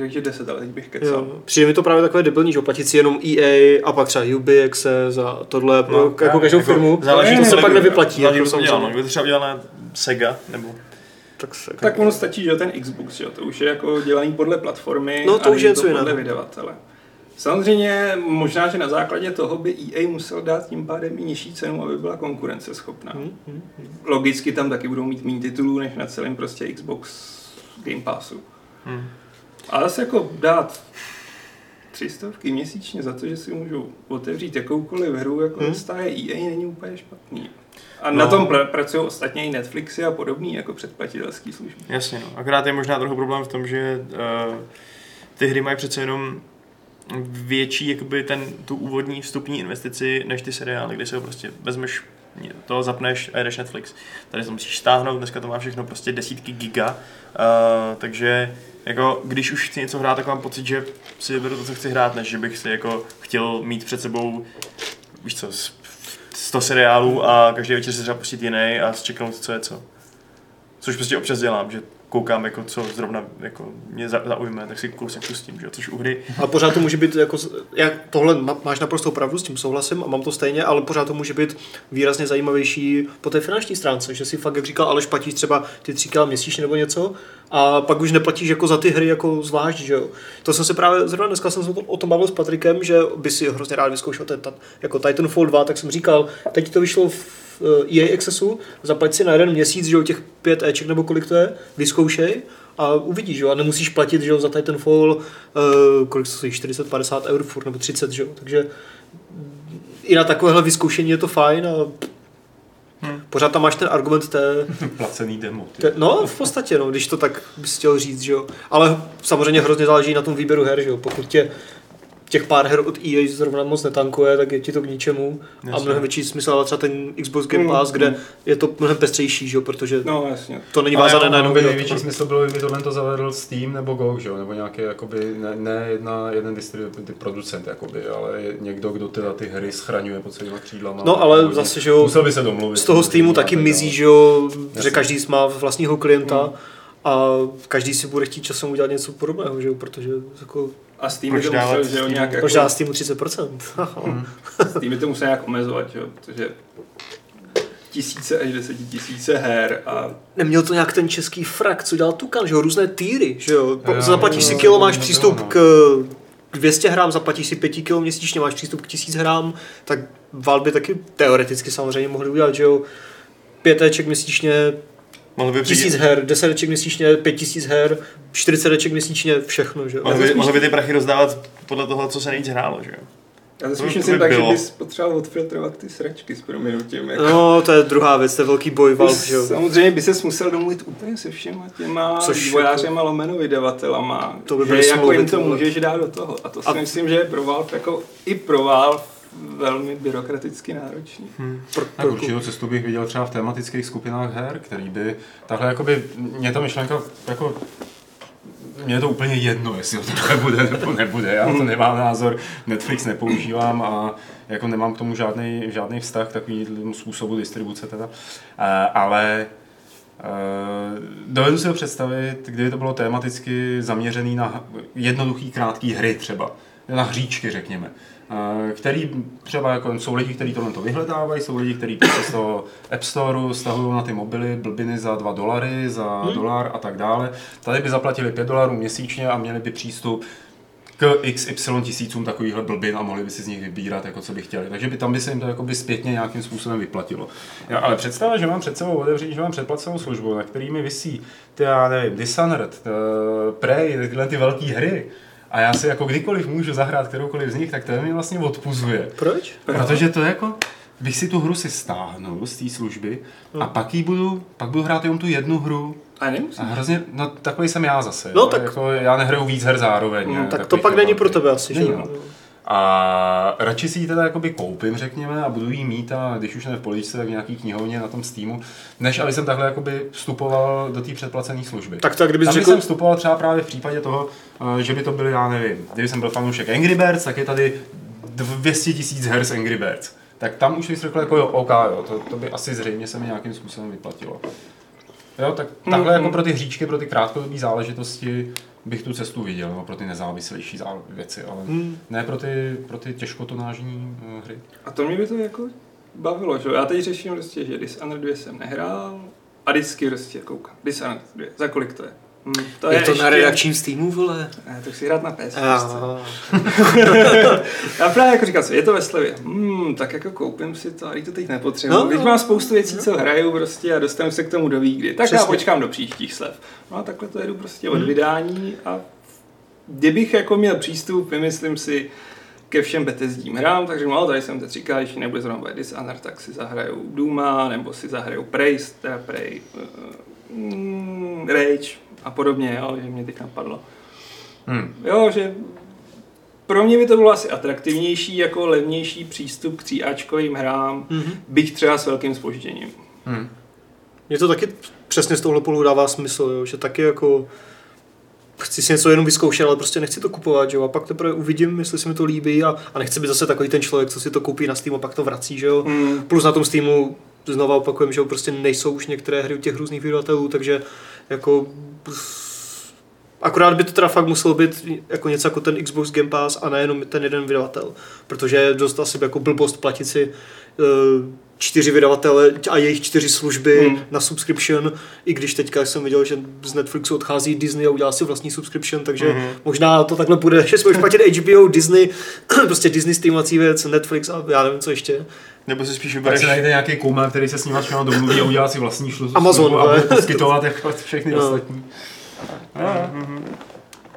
Takže 10, ale teď bych kecal. Jo. Přijde mi to právě takové debilní, že platit si jenom EA a pak třeba Ubi Access a tohle pro No, jako právě, každou jako firmu. záleží, to se pak nevyplatí. Záleží, Jako to dělá, no. samozřejmě. Kdyby to třeba udělala Sega, nebo tak, se, Tak ono stačí, že ten Xbox, že jo, to už je jako dělaný podle platformy No, to a už je něco podle jiného. vydavatele. Samozřejmě možná, že na základě toho by EA musel dát tím pádem i nižší cenu, aby byla konkurenceschopná. Hm, hm, hm. Logicky tam taky budou mít méně titulů, než na celém prostě Xbox Game Passu. hm. Ale zase jako dát tři stovky měsíčně za to, že si můžu otevřít jakoukoliv hru, jako Hmm. stáje EA, není úplně špatný. A No. na tom pr- pracují ostatně i Netflixy a podobný jako předplatitelský služby. Jasně, no. Akorát je možná trochu problém v tom, že uh, ty hry mají přece jenom větší jakoby ten, tu úvodní vstupní investici než ty seriály, kde se ho prostě vezmeš to zapneš a jedeš Netflix. Tady to musíš stáhnout, dneska to má všechno prostě desítky giga, uh, takže jako, když už chci něco hrát, tak mám pocit, že si vyberu to, co chci hrát, než že bych si jako chtěl mít před sebou, víš co, s- 100 seriálů a každý večer si třeba pustit jiný a čeknout, co je co. Což prostě občas dělám, že koukám, jako co zrovna jako mě za- zaujme, tak si kousek pustím, že což u hry Ale pořád to může být jako, jak tohle má- máš naprostou pravdu, s tím souhlasím a mám to stejně, ale pořád to může být výrazně zajímavější po té finanční stránce, že si fakt, jak říkal Aleš, platíš třeba ty tři kila měsíčně nebo něco a pak už neplatíš jako za ty hry jako zvlášť, že jo. To jsem se právě, zrovna dneska jsem se o tom- bavil s Patrikem, že by si hrozně rád vyzkoušel ten, ten, jako Titanfall 2, tak jsem říkal, teď to vyšlo v eh, EA Accessu, zaplať si na jeden měsíc, že jo, těch pět Eček nebo kolik to je, vyzkoušej a uvidíš, že jo, a nemusíš platit, že jo, za Titanfall, uh, kolik to stojí, 40-50 eur furt, nebo 30, že jo, takže i na takovéhle vyzkoušení je to fajn a Hmm. pořád tam máš ten argument té, Placený demo. Té, no v podstatě, no, když to tak bys chtěl říct, že jo, ale samozřejmě hrozně záleží na tom výběru her, že jo, pokud tě těch pár her od EA zrovna moc netankuje, tak je ti to k ničemu a Jasně. mnohem větší smysl ale třeba ten Xbox Game Mm, Pass, kde mm. je to mnohem pestřejší, že jo, protože No jasně. to není Ale vázané jo, na jenom by video. největší smysl bylo, kdyby tohle to zavedl Steam nebo GOG, že jo? nebo nějaký jakoby, ne, ne jedna, jeden distributor, ty producent, jakoby, ale někdo, kdo teda ty hry schraňuje pod celýma křídlama. No ale Hodně- zase, že jo, Musel by se domluvit. z toho Steamu taky mizí, že jo, že každý má vlastního klienta Mm. a každý si bude chtít časem udělat něco podobného, že jo, protože jako, A s tím Proč to musel, že jo, nějak jako, proč dá Steamu 30%? Hmm. s tím to musel nějak omezovat, že jo, protože tisíce až desetitisíce her a Neměl to nějak ten český frak, co dělal Tukan, že jo, různé týry, že jo, Jo, zaplatíš si jo, kilo, máš přístup no. k k 200 hrám, zaplatíš si 5 kilo měsíčně, máš přístup k 1000 hrám, tak Valve by taky teoreticky samozřejmě mohli udělat, že jo, pět Eček měsíčně Mohl by Tisíc přijít- her, 10 deček měsíčně, 5 tisíc her, 40 deček měsíčně, všechno, že jo. Mohl by, mohl by ty prachy rozdávat podle toho, co se nejvíc hrálo, že jo? Já to spíš myslím by tak, že bylo. bys potřeboval odfiltrovat ty sračky s proměnutím. Jako. No, to je druhá věc, to je velký boj Valve, že jo. Samozřejmě by se musel domluvit úplně se všema těma Což vývojářema lomeno vydavatelama, To by že jako jim to můžeš dát do toho. A to si A- myslím, že je pro Valve jako i pro Valve velmi byrokraticky náročný. Pro, Tak určitou cestu bych viděl třeba v tematických skupinách her, který by, takhle jakoby, mě ta myšlenka, jako, mně je to úplně jedno, jestli to takhle bude nebo nebude, já to nemám názor, Netflix nepoužívám a jako nemám k tomu žádný, žádný vztah k takovému způsobu distribuce teda, Eh, ale Uh, dovedu si ho představit, kdyby to bylo tematicky zaměřený na jednoduchý, krátký hry třeba, na hříčky řekněme, který třeba jako jsou lidi, kteří tohle to vyhledávají, jsou lidi, kteří prostě z toho App Storeu stahují na ty mobily blbiny za 2 dolary, za Hmm. dolar a tak dále. Tady by zaplatili 5 dolarů měsíčně a měli by přístup k XY tisícům takovýchhle blbin a mohli by si z nich vybírat, jako co by chtěli. Takže by tam by se jim to jakoby zpětně nějakým způsobem vyplatilo. Já, ale představa, že mám před sebou otevření, že mám předplacenou službu, na který mi vysí, ty já nevím, Dishonored, uh, Prey, tyhle ty velké hry, a já si jako kdykoliv můžu zahrát kteroukoliv z nich, tak to mě vlastně odpuzuje. Proč? Protože to jako, bych si tu hru si stáhnul z té služby a pak jí budu, pak budu hrát jenom tu jednu hru A nemusí. a hrozně, no takový jsem já zase. No, jo, tak- Jako, já nehraju víc her zároveň. No, ne, tak to pak není pro tebe asi, že no. A radši si ji teda jakoby koupím, řekněme, a budu jí mít a když už ne v poličce, tak v nějaký knihovně na tom Steamu, než aby jsem takhle jakoby vstupoval do té předplacené služby. Tak tak, kdybys Tam řekl, jsem vstupoval třeba právě v případě toho, eh, že by to byly, já nevím, kdyby jsem byl fanoušek Angry Birds, tak je tady 200 tisíc her z Angry Birds. Tak tam už bych řekl jako jo, OK, jo, to, to by asi zřejmě se mi nějakým způsobem vyplatilo. Jo, tak takhle jako pro ty hříčky, pro ty krátkodobé záležitosti bych tu cestu viděl, no, pro ty nezávislejší zá- věci, ale ne pro ty, pro ty těžkotonážní eh, hry. A to mě by to jako bavilo, že jo. Já teď řeším prostě, že Dishonored 2 jsem nehrál a vždycky prostě koukám. Dishonored 2, za kolik to je? Hm, to je to na redakčním Steamu, vole. Ne, to chci hrát na PS. Já právě jako říkal, je to ve slevě. Hmm, tak jako koupím si to, ale to teď nepotřebuji. No, No, teď no. mám spoustu věcí, co hraju prostě a dostanu se k tomu do výkdy. Tak Přesně. já počkám do příštích slev. No a takhle to jedu prostě od vydání a kdybych jako měl přístup, vymyslím si, ke všem Bethesdím hrám, takže no, tady jsem teď říkal, když nebude zrovna bude Dishonored, tak si zahraju Duma, nebo si zahraju Prey, teda Prey, uh, Rage a podobně, jo, že mě teď napadlo. Hmm. Jo, že pro mě by to bylo asi atraktivnější jako levnější přístup k tříáčkovým hrám, Mhm. byť třeba s velkým spožděním. Hmm. Mně to taky přesně z tohle pohledu dává smysl, jo, že taky jako chci si něco jenom vyzkoušet, ale prostě nechci to kupovat, že jo, a pak teprve uvidím, jestli se mi to líbí a, a nechci být zase takový ten člověk, co si to koupí na Steam a pak to vrací, že jo. Mm. Plus na tom Steamu znova opakujem, že jo, prostě nejsou už některé hry u těch různých vydavatelů, takže jako Akorát by to teda fakt muselo být jako něco jako ten Xbox Game Pass a nejenom ten jeden vydavatel, protože je dost asi jako blbost platit si eh, čtyři vydavatele a jejich čtyři služby Hmm. na subscription, i když teďka jsem viděl, že z Netflixu odchází Disney a udělá si vlastní subscription, takže Mhm. možná to takhle bude, že si budeš platit HBO, Disney, prostě Disney streamovací věc, Netflix a já nevím co ještě. Nebo si spíš Tak vybereš... se najde nějaký koumel, který se s ním třeba domluví a udělá si vlastní šlu- Amazon, a bude poskytovat jako všechny No. ostatní.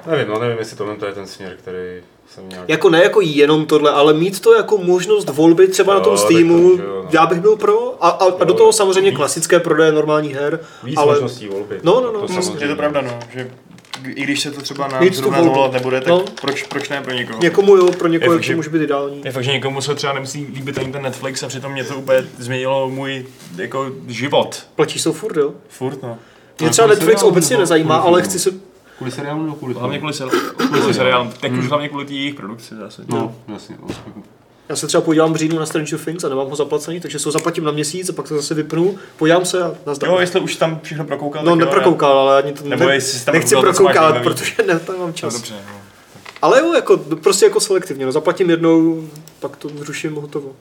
Nevím, no nevím, jestli tohle to je ten směr, který jsem nějak... Jako ne jako jenom tohle, ale mít to jako možnost volby třeba Jo, na tom tak Steamu, to, jo, no. já bych byl pro. A, a, a do toho samozřejmě víc. klasické prodeje normálních her. Víc ale možností volby. No, no, no, to no. samozřejmě. Je to pravda, no, že i když se to třeba na tu zrovna zvolovat nebude, tak No. proč, proč ne pro někoho? Někomu jo, pro někoho Je fakt, že- může být ideální. Je fakt, že někomu se třeba nemusí líbit ani ten Netflix a přitom mě to úplně změnilo můj jako život. Platíš to furt, jo? Furt, no. Mě třeba Netflix seriálu obecně nezajímá, ale chci se... Kvůli seriálu nebo kvůli Hlavně kvůli, seri- kvůli seriálům, tak už hlavně kvůli jejich produkci zase. No, jasně. No. Já se třeba podívám v říjnu na Stranger Things a nemám ho zaplacený, takže se ho zaplatím na měsíc a pak to zase vypnu, podívám se a nazdar. Jo, jestli už tam všechno prokoukal, No neprokoukal, ale ani to Nebo ne, jestli tam nechci prokoukat, protože ne, tam mám No, čas. dobře, no. Ale jo, jako prostě jako selektivně, no zaplatím jednou, pak to zruším hotovo.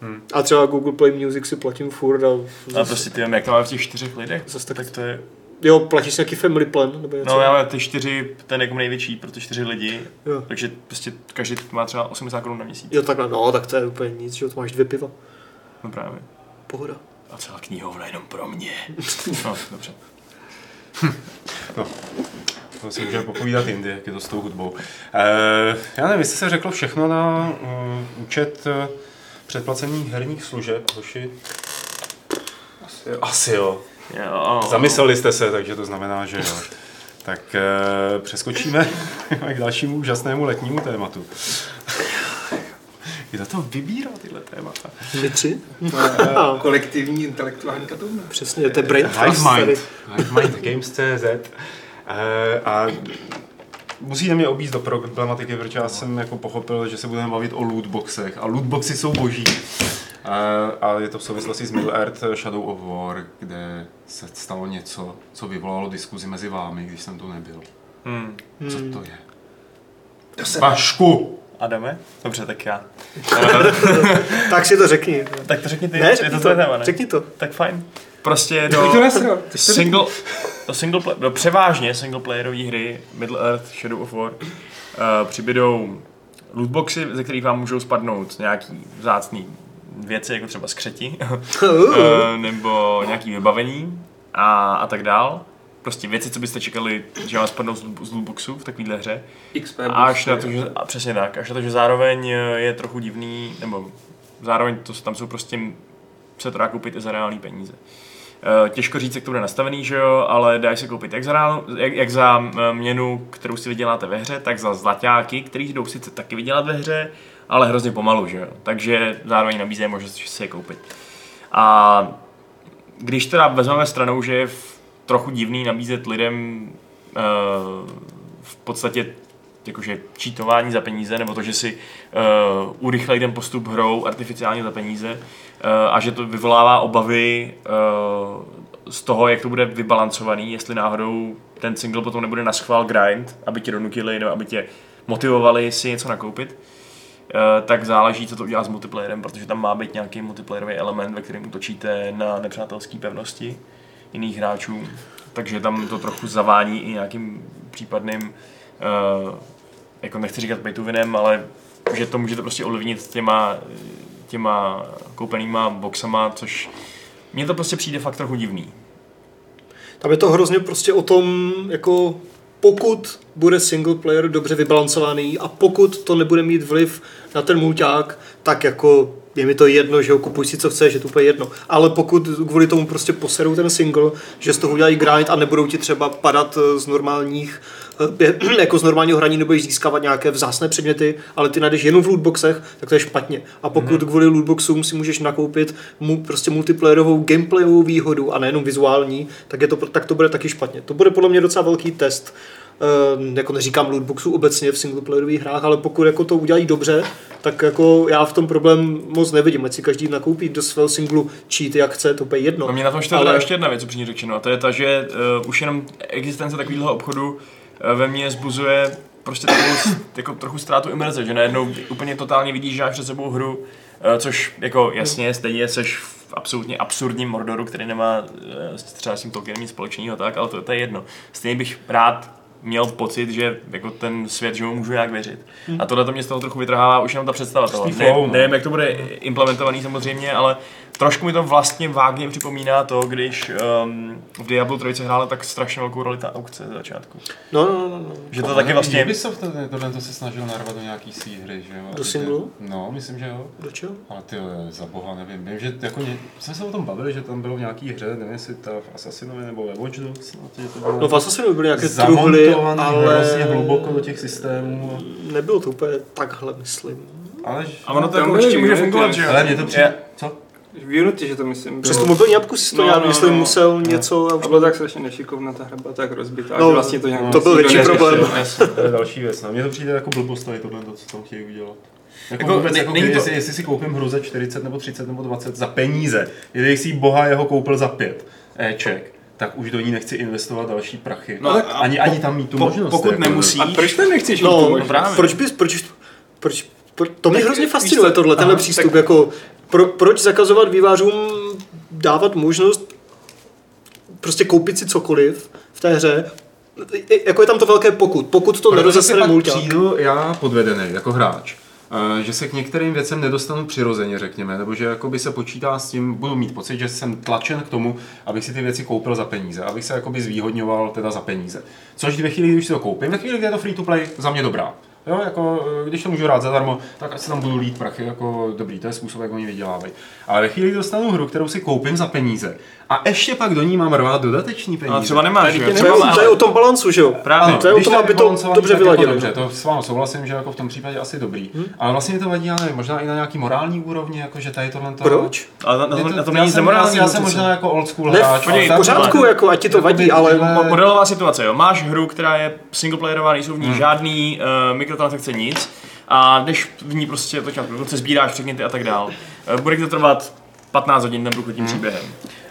Hmm. A třeba Google Play Music si platím furt a zase, prostě ty, jak to máme v těch čtyřech lidech, zase tak, tak to je... jo, platíš si nějaký family plan, nebo něco. No já mám ty čtyři, ten jako největší pro ty čtyři lidi, Jo. takže prostě každý má třeba 80 korun na měsíc. Jo, takhle, no, tak to je úplně nic, že to máš dvě piva. No právě. Pohoda. a celá knihovna jenom pro mě. No, dobře. To si můžeme popovídat jindy, jak je to s tou hudbou. E, já nevím, jestli se řeklo všechno na uh, účet uh, předplacených herních služeb, hoši. Asi jo. Jo. Jo. Zamysleli jste se, takže to znamená, že jo. Tak e, přeskočíme k dalšímu úžasnému letnímu tématu. Kdo to vybírá tyhle témata? My tři? To je eh, kolektivní intelektuální katouna. Přesně, to je brain Hive trust. Hive Mind Games.cz e, a musíte mě obíst do problematiky, protože já jsem jako pochopil, že se budeme bavit o lootboxech a lootboxy jsou boží. A je to v souvislosti s Middle Earth Shadow of War, kde se stalo něco, co vyvolalo diskuzi mezi vámi, když jsem tu nebyl. Hmm. Co to je? To se Vašku! Adame? Dobře, tak já. Tak si to řekni. tak to řekni ty, Ne, je řekni to to, tvoje téma, ne? řekni to. Tak fajn. Prostě to do to single, do single play, do převážně single playerové hry Middle Earth Shadow of War uh, přibydou lootboxy, ze kterých vám můžou spadnout nějaký vzácný věci, jako třeba skřeti, uh, nebo nějaký vybavení a, a tak dál. Prostě věci, co byste čekali, že vám spadnou z, loot- z lootboxu v takovéhle hře. XP Až na to, že, a přesně tak, až na to, že zároveň eh, je trochu divný, nebo zároveň to, tam jsou prostě, se to dá koupit i za reální peníze. Eh, Těžko říct, jak to bude nastavený, že jo, ale dá se koupit jak za, reál, jak, jak za eh, měnu, kterou si vyděláte ve hře, tak za zlaťáky, který jdou sice taky vydělat ve hře, ale hrozně pomalu, že jo. Takže zároveň nabízejí možnost si je koupit. A když teda vezmeme stranou, že je trochu divný nabízet lidem eh, v podstatě jakože čítování za peníze, nebo to, že si uh, urychlej ten postup hrou artificiálně za peníze uh, a že to vyvolává obavy uh, z toho, jak to bude vybalancovaný, jestli náhodou ten single potom nebude na schvál grind, aby tě donutili nebo aby tě motivovali si něco nakoupit, uh, tak záleží, co to udělá s multiplayerem, protože tam má být nějaký multiplayerový element, ve kterém útočíte na nepřátelské pevnosti jiných hráčů, takže tam to trochu zavání i nějakým případným uh, jako nechci říkat pay to ale že to můžete prostě ovlivnit těma, těma koupenýma boxama, což mně to prostě přijde fakt trochu divný. Tam je to hrozně prostě o tom, jako pokud bude single player dobře vybalancovaný a pokud to nebude mít vliv na ten mulťák, tak jako je mi to jedno, že ho kupuj si co chceš, je to úplně jedno. Ale pokud kvůli tomu prostě poserou ten single, že z toho udělají grind a nebudou ti třeba padat eh, z normálních eh, jako z normálního hraní nebudeš získávat nějaké vzácné předměty, ale ty najdeš jenom v lootboxech, tak to je špatně. A pokud mm. kvůli lootboxům si můžeš nakoupit mu prostě multiplayerovou gameplayovou výhodu a nejenom vizuální, tak, je to, tak to bude taky špatně. To bude podle mě docela velký test. Uh, jako neříkám lootboxů obecně v singleplayerových hrách, ale pokud jako to udělají dobře, tak jako já v tom problém moc nevidím. Ať si každý nakoupí do svého singlu cheat, jak chce, to je jedno. No mě na tom ale... ještě jedna věc, upřímně řečeno, a to je ta, že uh, už jenom existence takového obchodu uh, ve mně zbuzuje prostě takovou jako trochu ztrátu imerze, že najednou úplně totálně vidíš, že máš před sebou hru, uh, což jako jasně, stejně seš v absolutně absurdním Mordoru, který nemá uh, třeba s tím Tolkienem nic společného, tak, ale to, to je jedno. Stejně bych rád měl pocit, že jako ten svět, že mu můžu nějak věřit. A tohle to mě z toho trochu vytrhává už jenom ta představa toho. Ne, no. nevím, jak to bude implementovaný samozřejmě, ale trošku mi to vlastně vágně připomíná to, když um, v Diablo 3 hrála tak strašně velkou roli ta aukce za začátku. No, no, no, no. Že to taky vlastně... Ubisoft to, tohle to se snažil narvat do nějaký svý hry, že jo? Do singlu? No, myslím, že jo. Do čeho? Ale ty za boha nevím. Vím, že jako ně, jsme se o tom bavili, že tam bylo v nějaký hře, nevím jestli ta v Assassinovi nebo ve Watch Dogs, že bylo No v Assassinu byly nějaké truhly, ale hrozně hluboko do těch systémů. nebylo to úplně takhle, myslím. Ale, A ono to Tam jako určitě může fungovat, že jo? ale mě to přijde, Je- co? V Unity, že to myslím. Přes tu mobilní apku si to No, já no, myslím no. musel něco... A bylo tak strašně nešikovná ta hra, byla tak rozbitá, No, že vlastně to nějak to byl větší problém. To je další věc. No. Mně to přijde jako blbost tady tohle, to, co tam chtějí udělat. Jako, Jako, vůbec, ne- jako není kdy, to- jestli, jestli, si koupím hru za 40 nebo 30 nebo 20 za peníze, když si boha jeho koupil za 5 éček, tak už do ní nechci investovat další prachy. No, No, a ani, po- ani tam mít tu po- možnost. pokud jako, nemusí- A proč to nechceš mít tu No, možnost? právě. proč bys, proč, proč, proč to mě hrozně fascinuje tohle, tenhle přístup, tak- jako pro, proč zakazovat vývářům dávat možnost prostě koupit si cokoliv v té hře, jako je tam to velké pokud, pokud to pak mulťák. přijdu já podvedený jako hráč eh, že se k některým věcem nedostanu přirozeně, řekněme, nebo že jakoby se počítá s tím, budu mít pocit, že jsem tlačen k tomu, abych si ty věci koupil za peníze, abych se jakoby zvýhodňoval teda za peníze. Což ve chvíli, když si to koupím, ve chvíli, kdy je to free to play, za mě dobrá. Jo, jako, eh, když to můžu rád zadarmo, tak ať se tam budu lít prachy, jako dobrý, to je způsob, jak oni vydělávají. Ale ve chvíli, kdy dostanu hru, kterou si koupím za peníze, a ještě pak do ní mám rvát dodateční peníze. Ale třeba nemáš, jo? To Třeba je, má- to je o tom balancu, že jo? Právě. to je o když tom, aby to dobře tak jako vyladilo. Dobře, to s vámi souhlasím, že jako v tom případě asi dobrý. Hmm? Ale vlastně mi to vadí, nevím, možná i na nějaký morální úrovni, jako že tady tohle to... Proč? Ale na, na, to, na tom není nemorální. já jsem možná jako old school Ne, hráč. ale V pořádku, jako ať ti to vadí, ale tyhle- Mo- Modelová situace, jo. Máš hru, která je singleplayerová, nejsou v ní hmm. žádný uh, mikrotransakce, nic. A jdeš v ní prostě to dokonce sbíráš předměty a tak dál. Uh, bude to trvat 15 hodin ten průchod tím Hmm. příběhem.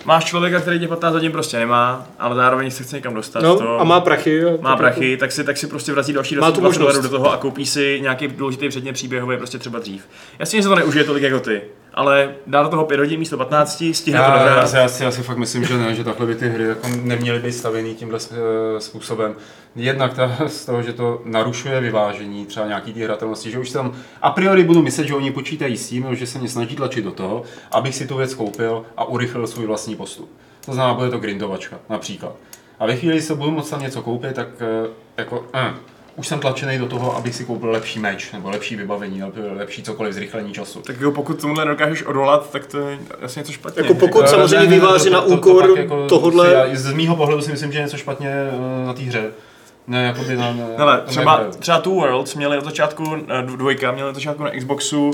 Máš člověka, který těch 15 hodin prostě nemá, ale zároveň se chce někam dostat. no, to... a má prachy. a má tak prachy, tak si, tak si prostě vrazí další Má tu 20 dolarů do toho a koupí si nějaký důležitý předmět příběhový prostě třeba dřív. Jasně, že se to neužije tolik jako ty, ale dá do toho 5 hodin místo 15, stihne to Já, já, dohrát. si, já, si, já si fakt myslím, že ne, že takhle by ty hry jako neměly být stavěný tímhle eh, způsobem. Jednak ta, z toho, že to narušuje vyvážení třeba nějaký ty hratelnosti, že už tam a priori budu myslet, že oni počítají s tím, že se mě snaží tlačit do toho, abych si tu věc koupil a urychlil svůj vlastní postup. To znamená, bude to grindovačka například. A ve chvíli, kdy se budu moct tam něco koupit, tak eh, jako, eh, už jsem tlačený do toho, abych si koupil lepší meč, nebo lepší vybavení, nebo lepší cokoliv zrychlení času. Tak jako pokud tomuhle nedokážeš odolat, tak to je asi něco špatně. Jako pokud samozřejmě ne, ne, výváři to- na to- to úkor jako tohodle- Já, z mýho pohledu si myslím, že je něco špatně eh, na té hře. Ne, jakoby na, na Hele, na třeba, hře. třeba Two Worlds měli od začátku, eh, dvojka, měli od začátku na Xboxu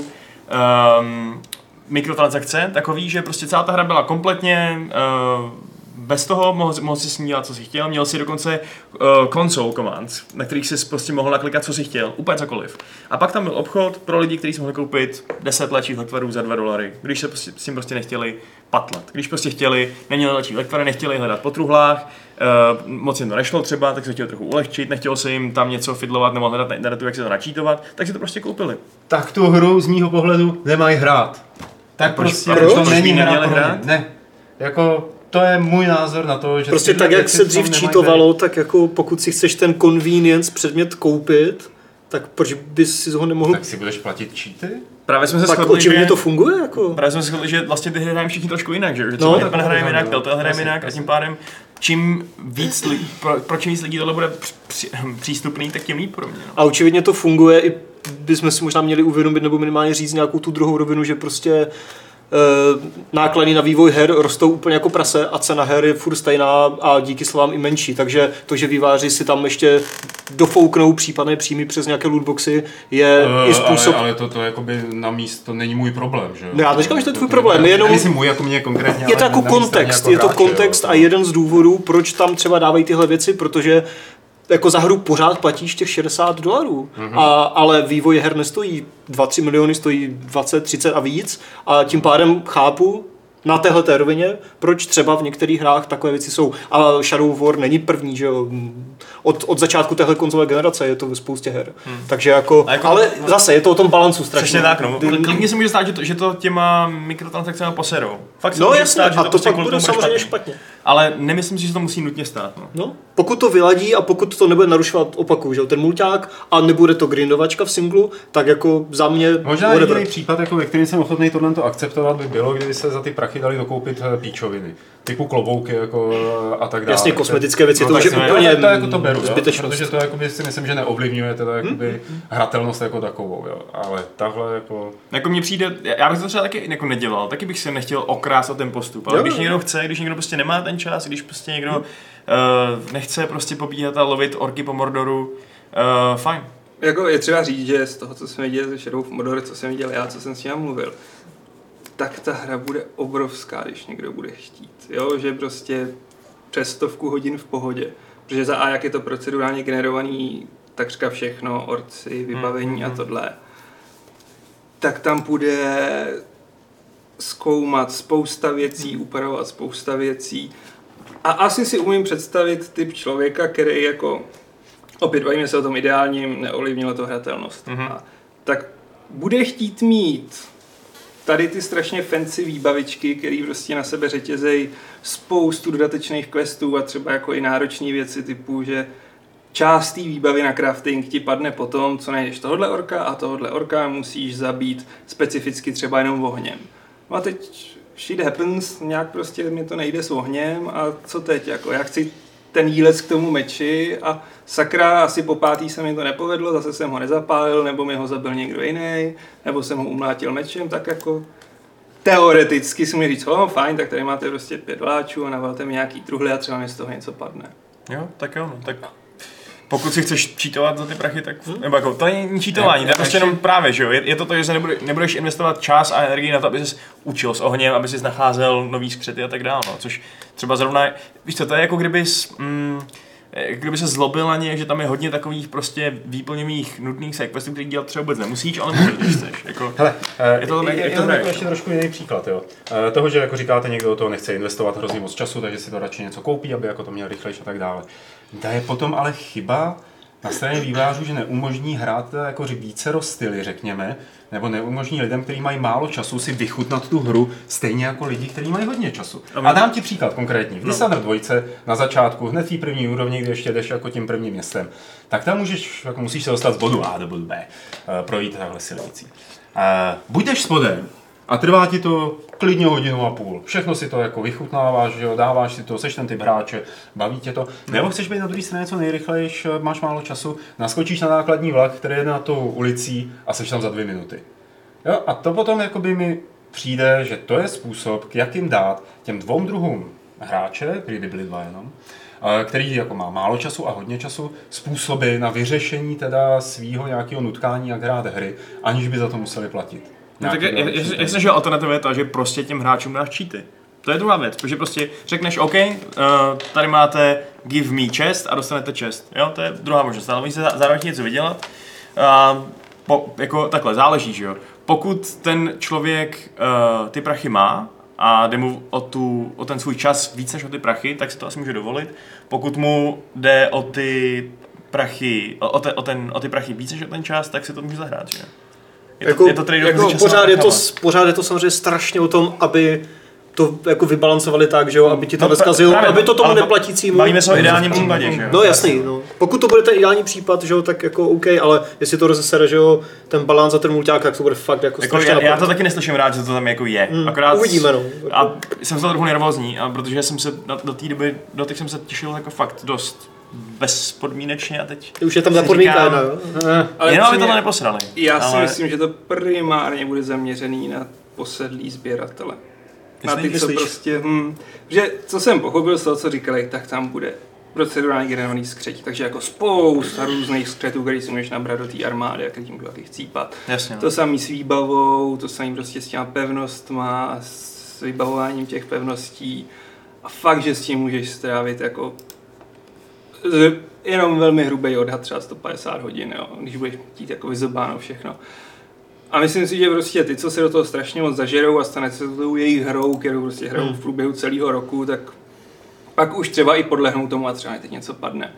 um, mikrotransakce, takový, že prostě celá ta hra byla kompletně uh, bez toho, mohl, mohl si s ní dělat, co si chtěl, měl si dokonce uh, console commands, na kterých si prostě mohl naklikat, co si chtěl, úplně cokoliv. A pak tam byl obchod pro lidi, kteří si mohli koupit 10 léčivých lektvarů za 2 dolary, když se prostě, s tím prostě nechtěli patlat. Když prostě chtěli, neměli léčivé lektvary, nechtěli hledat po truhlách, uh, moc jim to nešlo třeba, tak se chtěli trochu ulehčit, nechtělo se jim tam něco fidlovat nebo hledat na internetu, jak se to načítovat, tak si to prostě koupili. Tak tu hru z mýho pohledu nemají hrát. Tak Proč- prostě proč? to Proč není hra hrát? Ne. Jako, to je můj názor na to, že Prostě tak, jak se dřív čítovalo, tak jako pokud si chceš ten convenience předmět koupit, tak proč bys si ho nemohl... Tak si budeš platit cheaty? Právě jsme se Tak shodli, očividně že... to funguje, jako. Právě jsme se shodli, že vlastně ty hry hrajeme všichni trošku jinak, že, že No. třeba no, hrajeme jinak, no, Telltale hrajeme jinak a tím pádem čím víc lidí, pro, pro čím víc lidí tohle bude při, při, přístupný, tak tím líp pro mě. No. A očividně to funguje i bychom si možná měli uvědomit nebo minimálně říct nějakou tu druhou rovinu, že prostě náklady na vývoj her rostou úplně jako prase a cena her je furt stejná a díky slovám i menší. Takže to, že výváři si tam ještě dofouknou případné příjmy přes nějaké lootboxy, je Eh, i způsob... Ale, ale to, to jakoby na míst, to není můj problém, že jo? Já neříkám, že to je tvůj To- problém, jenom- Nemyslím můj jako mě konkrétně, Je to jako kontext, je to kontext a jeden z důvodů, proč tam třeba dávají tyhle věci, protože jako za hru pořád platíš těch 60 dolarů, Mhm. a, ale vývoj her nestojí 2-3 miliony, stojí 20, 30 a víc a tím pádem chápu na téhle té rovině, proč třeba v některých hrách takové věci jsou. A Shadow of War není první, že jo. Od, od začátku téhle konzole generace je to ve spoustě her. Takže jako, A jako- ale zase je to o tom balancu strašně. Přesně tak, no. Klidně se může stát, že to, že to těma mikrotransakcemi poserou. Fakt se No může jasně, stát, že a to prostě pak kvůli bude samozřejmě špatně. Ale nemyslím si, že to musí nutně stát. No. No, pokud to vyladí a pokud to nebude narušovat opaku, že jo, ten mulťák a nebude to grindovačka v singlu, tak jako za mě Možná jediný případ, jako ve kterém jsem ochotný tohle akceptovat, by bylo, kdyby se za ty prachy dali dokoupit eh, píčoviny. Typu klobouky jako, eh, a tak dále. Jasně, kosmetické věci, to tak už je to- úplně to, to, jako to beru, jo, zbytečnost. protože to jakoby, si myslím, že neovlivňuje teda jakoby, hratelnost jako takovou. Jo. Ale tahle jako... Jako mně přijde, já bych to třeba taky jako nedělal, taky bych se nechtěl okrást o ten postup, ale Jo, když jo. někdo chce, když někdo prostě nemá ten čas, když prostě někdo uh, nechce prostě pobíhat a lovit orky po Mordoru, uh, fajn. Jako je třeba říct, že z toho, co jsme viděli ze Shadow of Mordor, co jsem viděl já, co jsem s ním mluvil, tak ta hra bude obrovská, když někdo bude chtít. Jo, že prostě přes stovku hodin v pohodě. Protože za A, jak je to procedurálně generovaný, takřka všechno, orci, vybavení a tohle, tak tam bude zkoumat spousta věcí, upravovat spousta věcí. A asi si umím představit typ člověka, který jako opět bavíme se o tom ideálním, neovlivnilo to hratelnost. Mhm. A, tak bude chtít mít tady ty strašně fancy výbavičky, které prostě na sebe řetězejí spoustu dodatečných questů a třeba jako i náročné věci typu, že část té výbavy na crafting ti padne potom, co najdeš tohle orka a tohle orka musíš zabít specificky třeba jenom ohněm. No a teď shit happens, nějak prostě mi to nejde s ohněm a co teď, jako já chci ten jílec k tomu meči a sakra, asi po pátý se mi to nepovedlo, zase jsem ho nezapálil, nebo mi ho zabil někdo jiný, nebo jsem ho umlátil mečem, tak jako teoreticky si mi říct, oh, fajn, tak tady máte prostě pět vláčů a navalte mi nějaký truhly a třeba mi z toho něco padne. Jo, tak jo, no, tak pokud si chceš čítovat za ty prachy, tak nebo jako, to není čítování, to je prostě jenom právě, že jo, je, je to to, že se nebudeš, nebudeš investovat čas a energii na to, aby jsi učil s ohněm, aby jsi nacházel nový skřety a tak dále, no, což třeba zrovna, víš co, to je jako kdybys, mm, kdyby se zlobil na ně, že tam je hodně takových prostě výplňových nutných sidequestů, který dělat třeba vůbec nemusíš, ale můžeš, když chceš. Jako, Hele, Je to- je, je, je je to jako ještě trošku jiný příklad, jo. Eh, Toho, že jako říkáte, někdo do toho nechce investovat hrozně moc času, takže si to radši něco koupí, aby jako to měl rychlejší a tak dále. To je potom ale chyba na straně vývojářů, že neumožní hrát teda jako více styly, řekněme, nebo neumožní lidem, kteří mají málo času, si vychutnat tu hru stejně jako lidi, kteří mají hodně času. A dám ti příklad konkrétní. V Dishonored 2 na začátku, hned v té první úrovni, kde ještě jdeš jako tím prvním městem, tak tam můžeš, jako musíš se dostat z bodu A do bodu B, eh, projít takhle silnicí. Eh, Buď jdeš spodem a trvá ti to klidně hodinu a půl. Všechno si to jako vychutnáváš, že jo, dáváš si to, seš ten typ hráče, baví tě to. Nebo chceš být na druhé straně co nejrychlejš, eh, máš málo času, naskočíš na nákladní vlak, který je na tou ulicí a seš tam za dvě minuty. Jo, a to potom jakoby mi přijde, že to je způsob, k jakým dát těm dvou druhům hráče, kdyby byli dva jenom, který jako má málo času a hodně času, způsoby na vyřešení teda svýho nějakého nutkání, jak hrát hry, aniž by za to museli platit. No tak je, je, je, je, že alternativa je ta, že prostě těm hráčům dáš cheaty. To je druhá věc, protože prostě řekneš, OK, uh, tady máte give me chest a dostanete chest. Jo, to je druhá možnost, ale můžete zá- zároveň něco vydělat. Uh, po, jako takhle, záleží, že jo. Pokud ten člověk uh, ty prachy má a jde mu o, tu, o ten svůj čas víc než o ty prachy, tak si to asi může dovolit. Pokud mu jde o ty prachy, o, o, te, o, ten, o ty prachy víc než o ten čas, tak si to může zahrát, že jo. Je to, jako, je to trade-off jako pořád, je to, pořád je to samozřejmě strašně o tom, aby to jako vybalancovali tak, že jo, aby ti to No, právě, aby to tomu neplatícímu. Bavíme se o ideálním případě, že jo? No jasný, no. Pokud to bude ten ideální případ, že jo, tak jako OK, ale jestli to rozesere, že jo, ten balans za ten mulťák, tak to bude fakt jako, Jako já, já, to taky neslyším rád, že to tam jako je. Hmm, Akorát uvidíme, no. A jsem toho trochu nervózní, a protože jsem se na- do té doby, do těch jsem se těšil jako fakt dost bezpodmínečně a teď Už je tam ta podmínka říkám- jedna, jo. Eh. Ale Jenom aby to upřímně, neposrali. Já si Ale- myslím, že to primárně bude zaměřený na posedlý sběratele. Na ty, co prostě, hm, že co jsem pochopil z toho, co říkali, tak tam bude procedurálně generovaný skřetí, takže jako spousta různých skřetů, který si můžeš nabrat do té armády a který můžu taky chcípat. Jasně. no. To samý s výbavou, to samý prostě s těma pevnostma, a s vybavováním těch pevností. A fakt, že s tím můžeš strávit jako jenom velmi hrubý odhad, třeba 150 hodin, jo, když budeš chtít jako vyzobáno všechno. A myslím si, že prostě ty, co se do toho strašně moc zažerou a stane se to tou jejich hrou, kterou prostě hrajou v průběhu celého roku, tak pak už třeba i podlehnou tomu a třeba teď něco padne.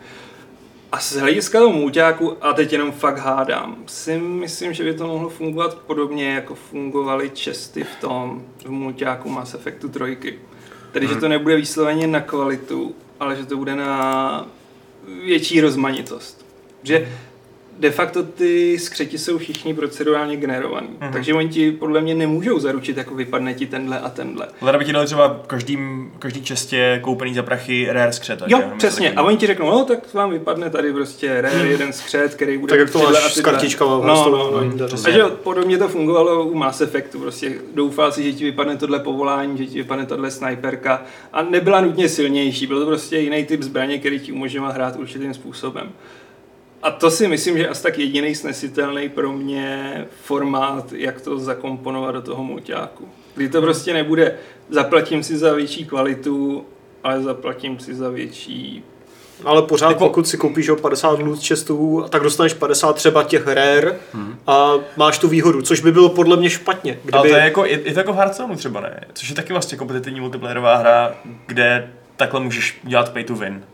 A z hlediska toho mulťáku, a teď jenom fakt hádám, si myslím, že by to mohlo fungovat podobně, jako fungovaly česty v tom v mulťáku Mass Effectu 3. Tedy, že to nebude výsloveně na kvalitu, ale že to bude na větší rozmanitost. Že de facto ty skřeti jsou všichni procedurálně generovaný. Mhm. Takže oni ti podle mě nemůžou zaručit, jako vypadne ti tenhle a tenhle. Ale by ti dali třeba každým, každý čestě koupený za prachy rare skřet. Jo, Něco přesně. A oni ti řeknou, no tak vám vypadne tady prostě rare jeden skřet, který bude Tak jak to máš s kartičkama v No, no, no, no. že podobně to fungovalo u Mass Effectu, prostě doufal si, že ti vypadne tohle povolání, že ti vypadne tohle snajperka a nebyla nutně silnější, byl to prostě jiný typ zbraně, který ti umožňoval hrát určitým způsobem. A to si myslím, že je asi tak jediný snesitelný pro mě formát, jak to zakomponovat do toho mulťáku. Kdy to prostě nebude, zaplatím si za větší kvalitu, ale zaplatím si za větší Ale pořád, Jako- pokud si koupíš o 50 loot chestů, tak dostaneš 50 třeba těch rare a máš tu výhodu, což by bylo podle mě špatně. Kdyby... Ale to je jako, je, je to jako v Hearthstoneu třeba ne, což je taky vlastně kompetitivní multiplayerová hra, kde takhle můžeš dělat pay to win.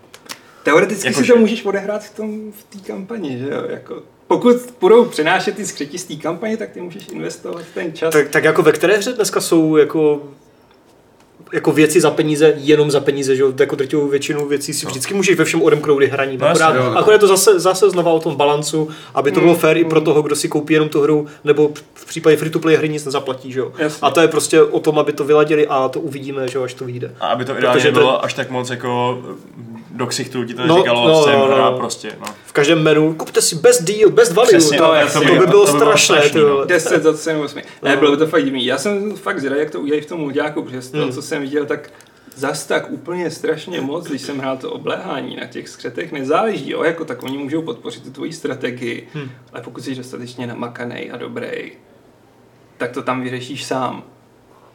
Teoreticky Jako si že- to můžeš odehrát v tom v té kampani, že jo? Jako, pokud budou přenášet ty skřeti z té kampaně, tak ty můžeš investovat ten čas. Tak, tak jako ve které hře dneska jsou jako jako věci za peníze, jenom za peníze, že jo, jako drtivou většinu věcí si vždycky můžeš ve všem odemknout i hraní. No, akorát, jo, no. akorát je to zase, zase znova o tom balancu, aby to bylo fair i pro toho, kdo si koupí jenom tu hru, nebo v případě free-to-play hry nic nezaplatí, že jo. Jasně. A to je prostě o tom, aby to vyladili a to uvidíme, že jo, až to vyjde. A aby to ideálně Protože bylo až tak moc jako do ksichtu ti to No, neříkalo, no, jsem no, no. prostě, no. V každém menu, kupte si best deal, best value, Přesně, to, no, to, jak to, by, by- bylo to by bylo strašné, strašný, ty no. vole. 10 za cenu 8. Ne, No. bylo by to fakt divný. Já jsem fakt zvědavý, jak to udělají v tom multiáku, protože z toho, Hmm. co jsem viděl, tak zas tak úplně strašně moc, když jsem hrál to obléhání na těch skřetech, nezáleží, jo, jako tak oni můžou podpořit tu tvoji strategii, Hmm. ale pokud jsi dostatečně namakanej a dobrý, tak to tam vyřešíš sám.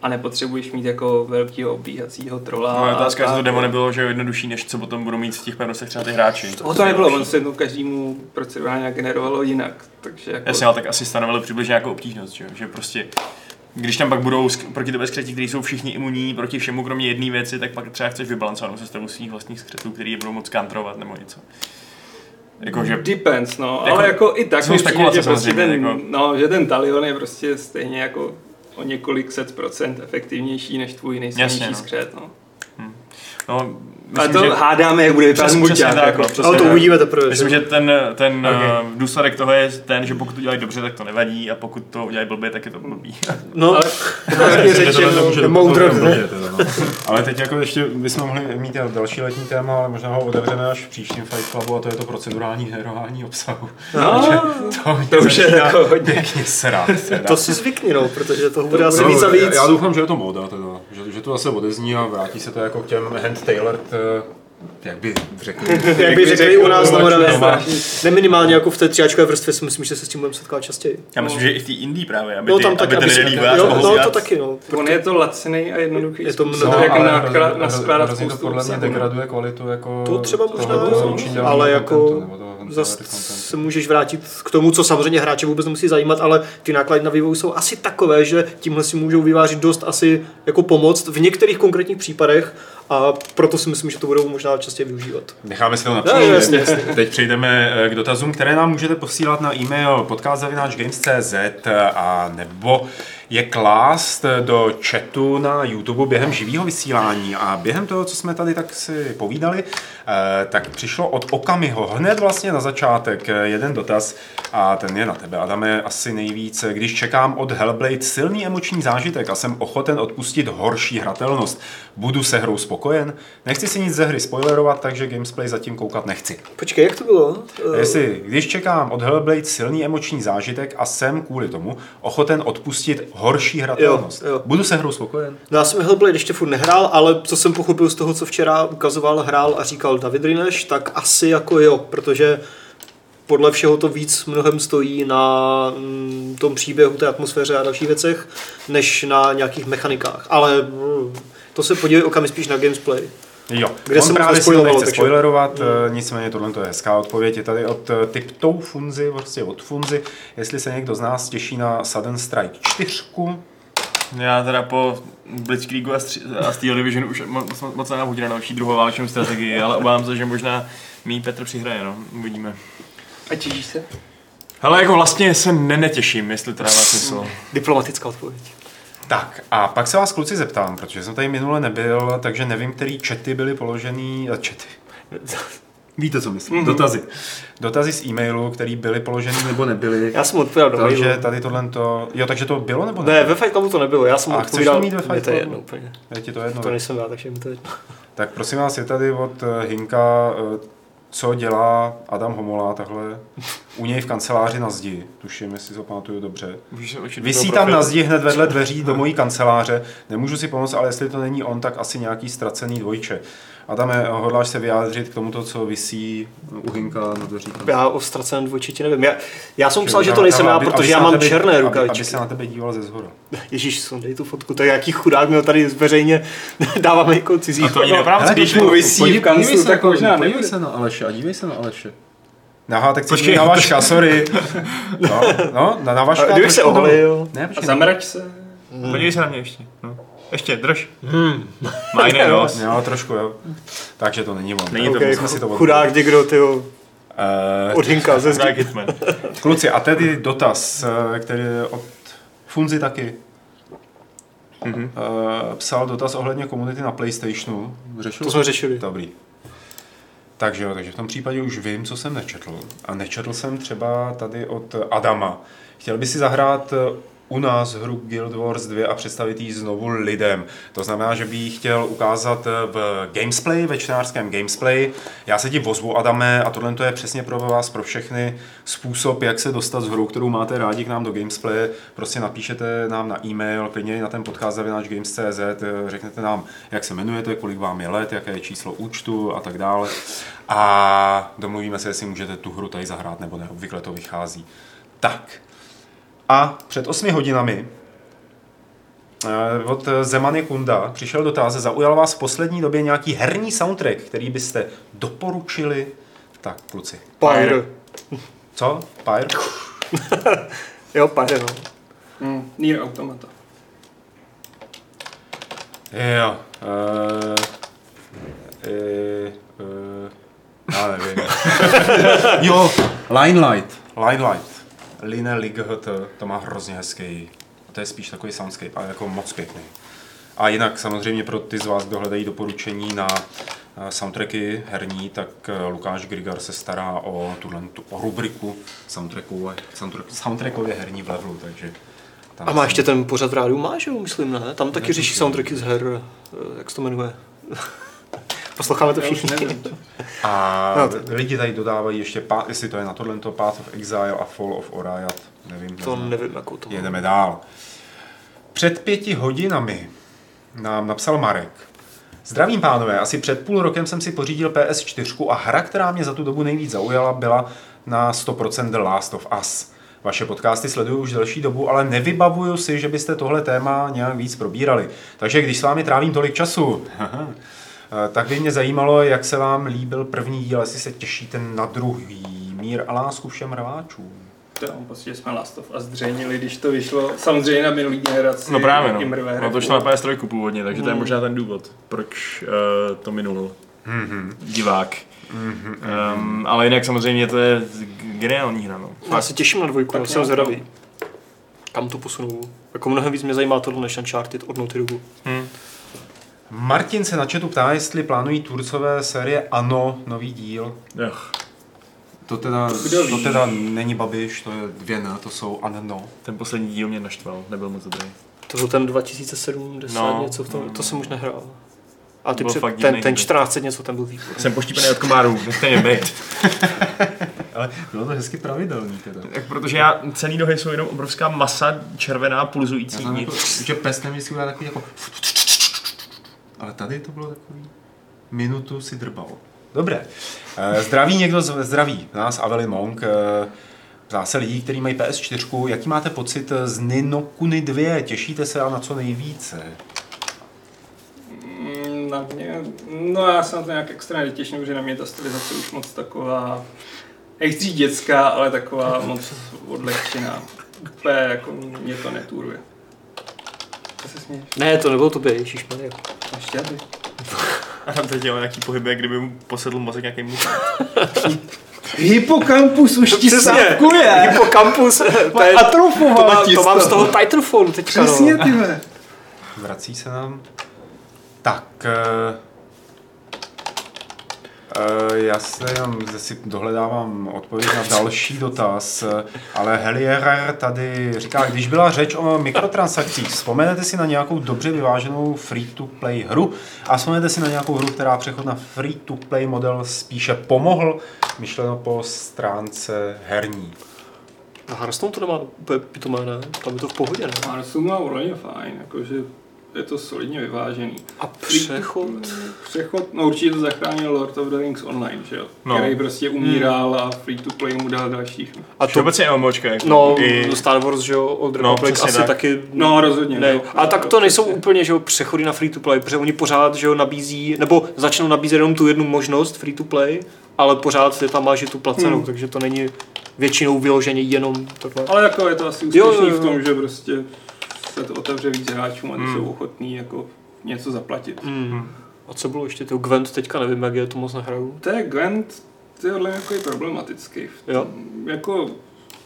A nepotřebuješ mít jako velkého obíhacího trola. No, je otázka, jestli to demo nebylo, že je jednodušší, než co potom budou mít v těch pevnostech třeba ty hráči. O to nebylo, on se to každému procedurálně generovalo jinak, takže jako... Jasně, ale tak asi stanovili přibližně nějakou obtížnost, že, jo? že prostě když tam pak budou proti tebe skřeti, kteří jsou všichni imunní proti všemu, kromě jedné věci, tak pak třeba chceš vybalancovat sestavu svých vlastních skřetů, který je budou moc kantrovat nebo něco. Jakože Depends, no, Jako- ale jako i tak jsou přijde, že, prostě ten, jako- no, že ten talion je prostě stejně jako o několik set procent efektivnější než tvůj nejsilnější Jasně, no. skřet, no. no, Ale myslím, to že... hádáme, jak bude vypadat tak, jako. no, přesně Ale to uvidíme teprve. Myslím, že? že ten, ten Ok. okay. důsledek toho je ten, že pokud to dělají dobře, tak to nevadí a pokud to udělají blbě, tak je to blbý. No, Ale řečeno, moudro. no. Ale teď jako ještě bychom mohli mít další letní téma, ale možná ho otevřeme až v příštím Fight Clubu a to je to procedurální herování obsahu. No, To, to už je jako hodně. pěkně srát. teda. To si zvykni, no, protože toho bude asi No, víc a víc. Já, doufám, že je to moda, teda. Že, že to zase odezní a vrátí se to jako k těm hand tailored, eh, jak by řekli. Jak by řekli u nás na Moravě. Ne minimálně jako v té třiáčkové vrstvě si myslím, že se s tím budeme setkat častěji. Já myslím, že i v té Indii právě, aby, No ty, tam tak, aby ten aby mohl no, to taky, no. On je to laciný a jednoduchý Je to mnoho, jak ale nakla- hrozně- naskládat hrozně to spoustu podle mě degraduje kvalitu jako To třeba možná, ale jako hand Zase se můžeš vrátit k tomu, co samozřejmě hráče vůbec nemusí zajímat, ale ty náklady na vývoj jsou asi takové, že tímhle si můžou vyvážit dost asi jako pomoct v některých konkrétních případech a proto si myslím, že to budou možná častěji využívat. Necháme si to na příště. Teď přejdeme eh, k dotazům, které nám můžete posílat na e-mail podcast.games.cz a nebo je klást do chatu na YouTube během živého vysílání. A během toho, co jsme tady tak si povídali, eh, tak přišlo od Okamiho hned vlastně na začátek eh, jeden dotaz a ten je na tebe, Adame, asi nejvíc. Když čekám od Hellblade silný emoční zážitek a jsem ochoten odpustit horší hratelnost, budu se hrou spokojen? Nechci si nic ze hry spoilerovat, takže gamesplay zatím koukat nechci. Počkej, jak to bylo? Eh, Jestli, když čekám od Hellblade silný emoční zážitek a jsem kvůli tomu ochoten odpustit horší hratelnost, Jo, jo. budu se hrou spokojen? No já jsem Hellblade ještě furt nehrál, ale co jsem pochopil z toho, co včera ukazoval, hrál a říkal David Rineš, tak asi jako jo, protože podle všeho to víc mnohem stojí na mm, tom příběhu, té atmosféře a dalších věcech, než na nějakých mechanikách. Ale mm, to se podívej okami spíš na gameplay. Jo, Kde on se právě si to nechce takže- spoilerovat, mm. nicméně tohle to je hezká odpověď. Je tady od eh, Tiptou Funzy, prostě od Funzy, jestli se někdo z nás těší na Sudden Strike 4, Já teda po Blitzkriegu a, stři- a Steel Division už moc, moc, moc nemám na další druhou válečnou strategii, ale obávám se, že možná mý Petr přihraje, no, uvidíme. A těšíš se? Hele, jako vlastně se nenetěším, jestli to dává smysl. Diplomatická odpověď. Tak a pak se vás kluci zeptám, protože jsem tady minule nebyl, takže nevím, který čety byly položený, a čety. Víte, co myslím? Mm-hmm. Dotazy. Dotazy z e-mailu, které byly položeny nebo nebyly. Já jsem odpověděl do takže mailu. tady tohle to... Jo, takže to bylo nebo Ne, nebylo? ve Fight Clubu to nebylo, já jsem A odpovídal. chceš to mít ve Fight to je Clubu? jedno úplně. Je ti to jedno? To nejsem já, takže mi to je jedno. Tak prosím vás, je tady od eh, Hinka, eh, co dělá Adam Homola takhle u něj v kanceláři na zdi. Tuším, jestli to pamatuju dobře. Vysí tam na zdi hned vedle dveří do mojí kanceláře. Nemůžu si pomoct, ale jestli to není on, tak asi nějaký ztracený dvojče. Adame, hodláš se vyjádřit k tomuto, co visí u Hinka na dveří? Já o ztraceném dvojčitě nevím. Já, já jsem myslel, Čili že to aby- nejsem já, aby- aby protože já mám tebe- černé aby- rukavičky. Aby se na tebe díval ze zhora. Ježíš, sundej tu fotku, to je jaký chudák, mi ho tady veřejně dáváme jako cizí. A to ani neprávě, když mu visí v kanclu, tak možná podívej se na Aleše a dívej se na Aleše. Aha, tak Počkej, cítím na vaška, sorry. No, no, na, na vaška. Kdybych se oholil. Ne, A počkej. zamrač se. Podívej se na mě ještě. No. Ještě, drž. Má jiný nos. Jo, trošku, jo. Takže to není on. Není to Okay, jsme si to chudák někdo, tyjo, Eh, od Hinka ze zdi. Kluci, a tedy dotaz, eh, který je od Funzy taky. mm-hmm. uh, psal dotaz ohledně komunity na PlayStationu. Řešil To jsme řešili. Dobrý. Takže jo, takže v tom případě už vím, co jsem nečetl. A nečetl jsem třeba tady od Adama. Chtěl by si zahrát eh, u nás hru Guild Wars 2 a představit ji znovu lidem. To znamená, že by ji chtěl ukázat eh, v Gamesplay, ve čtenářském Gamesplay. Já se ti vozvu, Adame, a tohle to je přesně pro vás, pro všechny způsob, jak se dostat z hru, kterou máte rádi k nám do Gamesplay. Prostě napíšete nám na e-mail, klidně na ten podcast zavináč games.cz, eh, řeknete nám, jak se jmenujete, kolik vám je let, jaké je číslo účtu a tak dále. A domluvíme se, jestli můžete tu hru tady zahrát nebo ne. Obvykle to vychází. Tak, a před osmi hodinami eh, od Zemany Kunda přišel dotaz, zaujal vás v poslední době nějaký herní soundtrack, který byste doporučili? Tak, kluci. Pyre. Co? Pyre? Jo, Pyre, no. Hmm, Nier Automata. Jo. Uh, uh, uh, já nevím. jo, Limelight. Limelight. Line Light, to má hrozně hezký. To je spíš takový soundscape, ale jako moc pěkný. A jinak samozřejmě pro ty z vás, kdo hledají doporučení na eh, soundtracky herní, tak eh, Lukáš Grigar se stará o tuhle tu, o rubriku soundtracků, soundtrack, soundtrackově herní v levelu, takže tam A má ještě ten pořad v rádiu, máš jo, myslím, ne? Tam taky řeší soundtracky z her, eh, jak se to jmenuje. Posloucháme to všichni. nevím. A No, to- lidi tady dodávají ještě, jestli to je na tohle, Path of Exile a Fall of Oriat, nevím. To neznám. nevím, jakou to. Jedeme dál. Před pěti hodinami nám napsal Marek. Zdravím pánové, asi před půl rokem jsem si pořídil PS4 a hra, která mě za tu dobu nejvíc zaujala, byla na 100% The Last of Us. Vaše podcasty sleduju už delší dobu, ale nevybavuju si, že byste tohle téma nějak víc probírali. Takže když s vámi trávím tolik času, tak by mě zajímalo, jak se vám líbil první díl, jestli se těšíte na druhý. Mír a lásku všem rváčům. To prostě jsme Last of Us zřejmili, když to vyšlo samozřejmě na minulý generaci. No právě, no. No to šlo na PS3 původně, takže to je možná ten důvod, proč uh, to minul divák. Um, ale jinak samozřejmě to je geniální hra, no. Já se těším na dvojku, Tak no, jsem jo. zvědavý. Kam to posunou? Jako mnohem víc mě zajímá tohle než Uncharted od Naughty Dogu. Hm. Martin se na chatu ptá, jestli plánují Turcové série Ano, nový díl. Ach, To teda, to teda není Babiš, to je dvě ne, to jsou Ano. ten poslední díl mě naštval, nebyl moc dobrý. To byl ten 2070 No, něco v tom, no, to jsem už nehrál. A ty před, ten, ten díl. 14 něco, ten byl výborný. Jsem poštípený od komárů, nechte mě být. Ale bylo to hezky pravidelný teda. Tak protože já, celý nohy jsou jenom obrovská masa, červená, Já pulzující. jsem jako, že pes nemyslí udělat takový jako... Ale tady to bylo takový... Minutu si drbal. Dobré. Eh, Zdraví někdo, z- zdraví nás Avelin Monk. eh, Ptá se lidí, kteří mají PS4, jaký máte pocit z Ninokuni 2? Těšíte se a na co nejvíce? Mm, Na mě, no já se na to nějak extra netěším, protože na mě ta stylizace už moc taková, nechci dětská, ale taková moc odlehčená. Úplně jako mě to netůruje. Co se směješ? Ne, to nebylo tobě, ježišmarja. Ještě aby. A tam teď dělal nějaký pohyby, jak kdyby mu posedl mozek nějaký muž. Hippocampus už ti Přesně. sápkuje! Hippocampus, to, je, to, Atrofoval ti to mám z toho. Titanfallu teďka. Přesně no. ty ve. Vrací se nám. Tak. Uh, já se jenom zde si dohledávám odpověď na další dotaz, eh, ale Helierer tady říká, když byla řeč o mikrotransakcích, vzpomenete si na nějakou dobře vyváženou free-to-play hru a vzpomenete si na nějakou hru, která přechod na free-to-play model spíše pomohl, myšleno po stránce herní. Na Hearthstone to nemá úplně pitomé, ne? Tam je to v pohodě, ne? Marsu má úplně fajn, jakože je to solidně vyvážený. A přechod? Přechod, no určitě to zachránil Lord of the Rings Online, že jo? No. Který prostě umíral a free to play mu dal dalších. A To obecně MMOčka, jako no, i... Star Wars, že jo, Old No, Republic přesně asi tak. taky... No rozhodně. Ne, no. a tak to nejsou úplně že jo, přechody na free to play, protože oni pořád že jo, nabízí, nebo začnou nabízet jenom tu jednu možnost free to play, ale pořád ty tam máš tu placenou, Hmm. takže to není většinou vyloženě jenom takhle. Ale jako je to asi Jo, úspěšný jo, jo. v tom, že prostě se to otevře víc hráčům a ty Hmm. jsou ochotní jako něco zaplatit. Mm. A co bylo ještě, to Gwent teďka nevím, jak je, to moc nehraju. To je Gwent, tyhle jako je problematický. V Jo. Jako,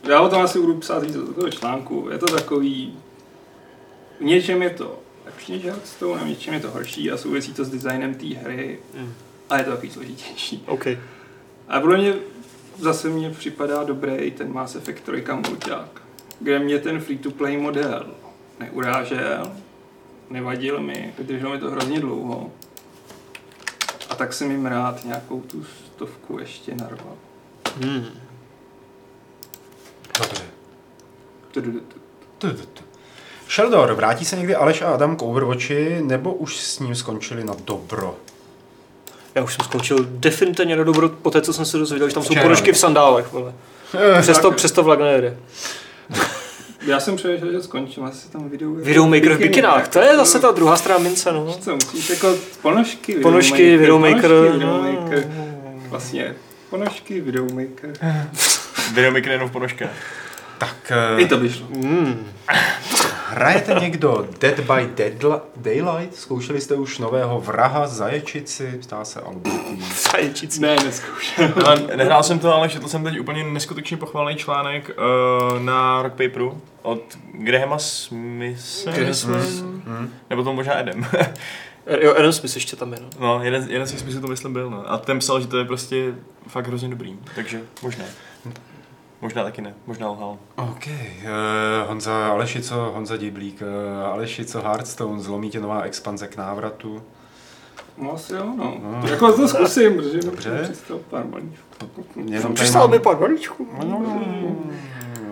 já o tom asi budu psát víc do toho článku. Je to takový, v něčem je to horší než Hearthstone a něčím je to horší a souvisí to s designem té hry Mm. a je to takový složitější. OK. A podle mě zase mně připadá dobrý ten Mass Effect 3 mulťák, kde mě ten free-to-play model neurážel, nevadil mi, vydrželo mi to hrozně dlouho. A tak jsem jim rád nějakou tu stovku ještě narval. Hmm. Dobře. Tudududu. Tu, tu, tu. Sheldor, vrátí se někdy Aleš a Adam k Overwatchi, nebo už s ním skončili na dobro? Já už jsem skončil definitivně na dobro po té, co jsem se dozvěděl, že tam jsou Včera. ponožky v sandálech. Vole. Přesto, přesto vlak nejede. Já jsem přemýšlel, že skončím asi tam video. Videomaker v bikinách, to je zase ta druhá strana mince, no. Co musíš jako ponožky, Ponožky, Videomaker. ponožky, no. videomaker. Vlastně ponožky, videomaker. Videomaker jenom v ponožkách. Tak I eh, to by šlo. Mm. Hrajete někdo Dead by Deadli- Daylight? Zkoušeli jste už nového vraha, zaječici? Ptá se Albertí. Zaječící. Ne, neskoušel. Ale nehrál jsem to, ale četl jsem teď úplně neskutečně pochvalný článek uh, na Rock Paperu od Grahama Smitha, Graham myslím. Nebo to možná Edem. Jo, Adam Smith ještě tam je, no. no, jeden, jeden z těch to myslím byl, no. A ten psal, že to je prostě fakt hrozně dobrý, takže možná. Možná taky ne, možná lhal. OK, uh, Honza Aleši, co Honza Diblík, uh, Aleši, co Hearthstone, zlomí tě nová expanze k návratu. No asi jo, no. No. no. Jako to zkusím, protože mi Dobře. pár Přistál mám- mi pár balíčků. Mm,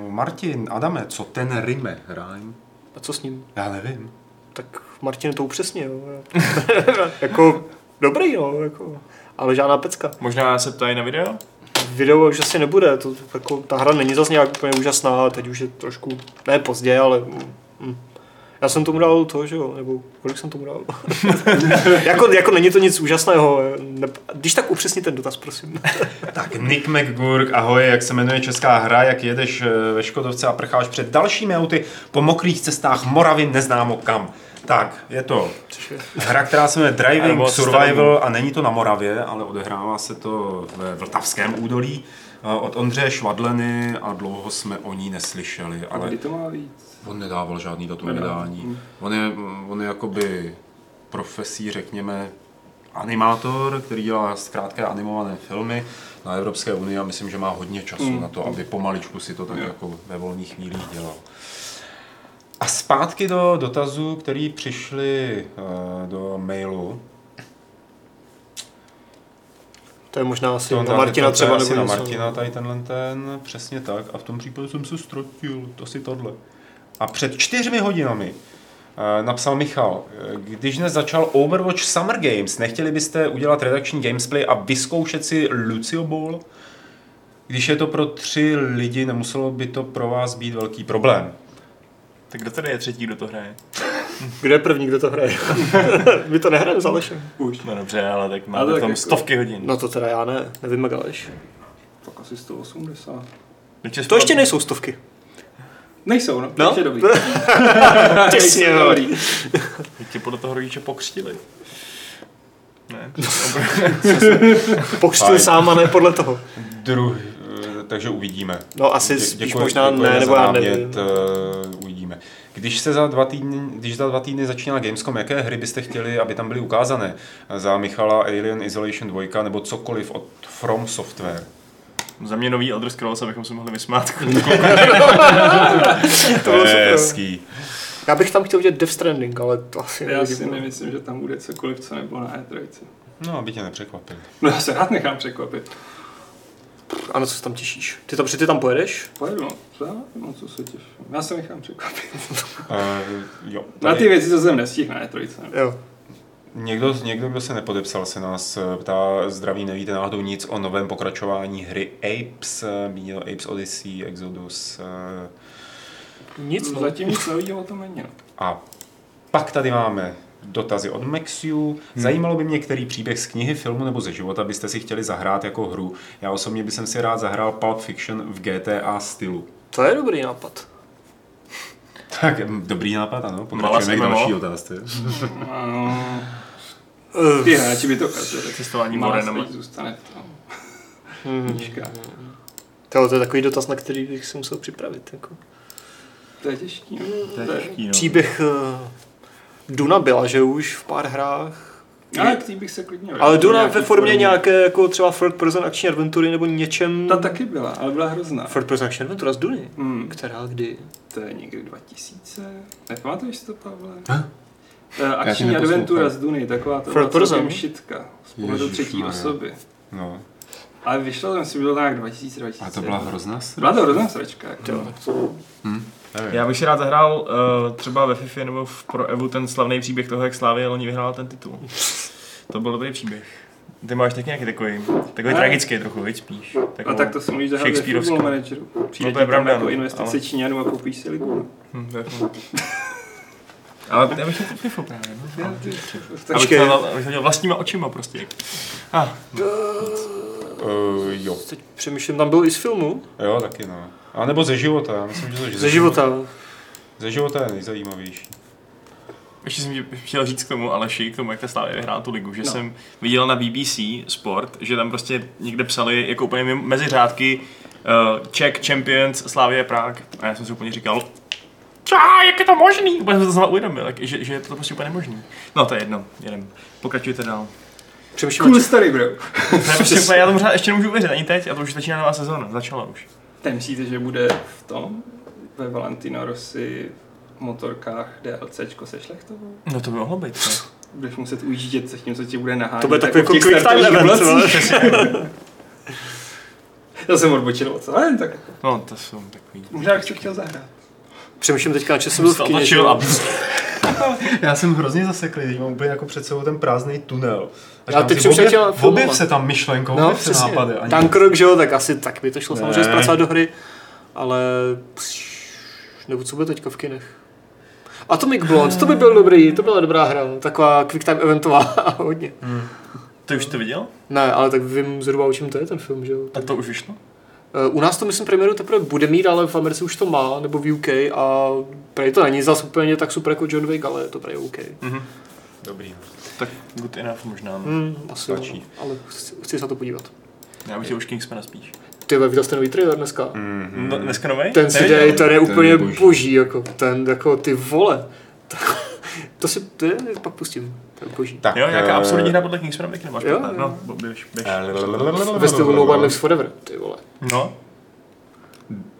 Martin, Adame, co ten rime, rhyme? A co s ním? Já nevím. Tak Martin to upřesně, jo. jako dobrý, no, jako. Ale žádná pecka. Možná se ptají na video? Video už asi nebude, to, jako, ta hra není zase nějak úplně úžasná, teď už je trošku, ne pozdě, ale mm, já jsem tomu dal to, že jo, nebo kolik jsem tomu dal? jako, jako není to nic úžasného, ne, když tak upřesni ten dotaz, prosím. Tak Nick McGurk, ahoj, jak se jmenuje česká hra, jak jedeš eh, ve Škodovce a prcháš před dalšími auty po mokrých cestách Moravy neznámo kam. Tak, je to hra, která se jmenuje Driving Survival a není to na Moravě, ale odehrává se to ve Vltavském údolí eh, od Ondřeje Švadleny a dlouho jsme o ní neslyšeli, Ale ale kdy to má víc? on nedával žádný datum vydání. On je, on je jakoby profesí, řekněme, animátor, který dělá zkrátka animované filmy na Evropské unii a myslím, že má hodně času Mm. na to, aby pomaličku si to tak jako ve volných chvílích dělal. A zpátky do dotazů, který přišli uh, do mailu. to je možná asi To, na Martina to, třeba, to je asi na. Martina tady tenhle ten, přesně tak. A v tom případě jsem se ztratil, to si tohle. A před čtyřmi hodinami eh, napsal Michal, eh, když dnes začal Overwatch Summer Games, nechtěli byste udělat redakční gamesplay a vyzkoušet si Lucio Ball? Když je to pro tři lidi, nemuselo by to pro vás být velký problém. Tak kdo tady je třetí, kdo to hraje? Kde je první, kdo to hraje? My to nehrajeme s Alešem. Už. No dobře, ale tak Ale máme tak tam jako- stovky hodin. No to teda já ne, nevím jak Aleš. Tak asi 180. Určitě To ještě nejsou stovky. Nejsou, no. No? Ještě dobrý. Těsně, dobrý. Teď tě podle toho rodiče pokřtili. Ne, Pokřtil sám a ne podle toho. Druh, eh, takže uvidíme. No asi Dě- spíš děkuji- možná děkujeme ne, za nebo já nevím. eh, uvidíme. Když se za dva týdny, když za dva týdny začíná Gamescom, jaké hry byste chtěli, aby tam byly ukázané? Za Michala Alien Isolation 2 nebo cokoliv od From Software? Za mě nový Elder Scrolls, abychom se mohli vysmát. To bylo super. Hezký. Já bych tam chtěl vidět Death Stranding, ale to asi Já neuvidím. si nemyslím, že tam bude cokoliv, co nebylo na E3. No, aby tě nepřekvapili. No já se rád nechám překvapit. A na co se tam těšíš? Ty tam, ty tam pojedeš? Pojedu, no. Co? No, co se těším. Já se nechám překvapit. Uh, jo, Na ty věci, co jsem nestihl na E3. Jo. Někdo, někdo, kdo se nepodepsal, se nás eh, ptá, zdraví, nevíte náhodou nic o novém pokračování hry Apes, eh, míněno Apes Odyssey, Exodus. Nic, no. Zatím nic nového o tom není. no. A pak tady máme dotazy od Maxiu. Zajímalo by mě, který příběh z knihy, filmu nebo ze života byste si chtěli zahrát jako hru. Já osobně bych si rád zahrál Pulp Fiction v GTA stylu. To je dobrý nápad. Tak, dobrý nápad, ano. Pokračujeme k další otázce. No, Uh, ty hráči by to kazili. Cestování Malá morenama. zůstane v tom. hmm. To, to je takový dotaz, na který bych si musel připravit. Jako. To je těžký. No. To je těžký, no. Příběh uh, Duna byla, že už v pár hrách. Ale k bych se klidně Ale Duna ve formě formě. nějaké jako třeba third person akční adventury nebo něčem... Ta taky byla, ale byla hrozná. Third person akční adventura z Duny. Hmm. Která kdy? To je někdy 2000. Nepamatuješ si to, Pavle? Huh? Eh, ti Akční adventura z Duny, taková to Third person? šitka. Z pohledu třetí Ježišmarja. osoby. No. Ale vyšlo, to myslím, bylo nějak 2000, 2000. A to byla hrozná sra. Byla to hrozná sračka. Jako. Jo, tak to... Hm? Nevím. Já bych si rád zahrál uh, třeba ve FIFA nebo v Pro Evu ten slavný příběh toho, jak Slávě loni vyhrála ten titul. To byl dobrý příběh. Ty máš taky nějaký takový, takový Ne. tragický trochu, víc spíš. A tak to si můžeš zahrát ve football manageru. Přijde No to je pravda, jako no, investice ale- Číňanů a koupíš si ligu. Hm. Ale já bych chtěl FIFA právě. No. Abych to, dělal vlastníma očima prostě. Ah, Uh, jo. Teď přemýšlím, tam byl i z filmu. Jo, taky no. A nebo ze života, já myslím, že to Ze života. Ze života je nejzajímavější. ještě jsem chtěl říct k tomu Aleši, k tomu, jak ta Slávě vyhrál tu ligu, že No. jsem viděl na BBC Sport, že tam prostě někde psali jako úplně mezi řádky uh, Czech Champions Slavie Prague. A já jsem si úplně říkal, "Čá, jak je to možný? Úplně jsem to znova uvědomil, jak- že, že je to prostě úplně nemožný. No to je jedno, jedem. Pokračujte dál. Přemýšlím, Cool cool. story, bro. Prostě já tomu ještě nemůžu uvěřit, ani teď, a to už začíná nová sezóna, začala už. Teď myslíte, že bude v tom, ve Valentino Rossi v motorkách DLCčko se šlechtovou? No to by mohlo být, co? Budeš muset ujíždět se tím, co ti bude nahánět. To bude takový jako quick time event. Já jsem odbočil, co? Ale tak No, to jsou takový. možná bych to chtěl zahrát. Přemýšlím teďka, že jsem byl v a Já jsem hrozně zaseklý, teď mám úplně jako před sebou ten prázdný tunel. Já teď jsem chtěl. Objev se tam myšlenkou, No, objev se nápady. Ani... Tankrok, že jo, tak asi tak by to šlo Ne. samozřejmě zpracovat do hry. Ale... Nebo co bude teďka v kinech? Atomic Blonde, to by byl dobrý, to byla dobrá hra, taková quick time eventová hodně. Ty už to viděl? Ne, ale tak vím zhruba o čem to je ten film, že jo? Tak to už vyšlo? Eh, U nás to myslím premiéru teprve bude mít, ale v Americe už to má, nebo v UK a prej to není zase úplně tak super jako John Wick, ale je to prej OK. Mhm. Dobrý. Tak good enough možná. No. Hmm, asi jo, Stačí. ale chci, chci se na to podívat. Já bych chtěl už Kingsmana spíš. Ty viděl jste nový trailer dneska? Mm-hmm. No, dneska nový? Ten si dej, ten je úplně je boží. boží. jako, ten, jako, ty vole. to si, to je, pak pustím, to je boží. Tak, Jo, nějaká eh, absurdní hra podle Kingsmana Wick nemáš Jo. No, běž, běž. Ve stylu No One Lives Forever, ty vole. No,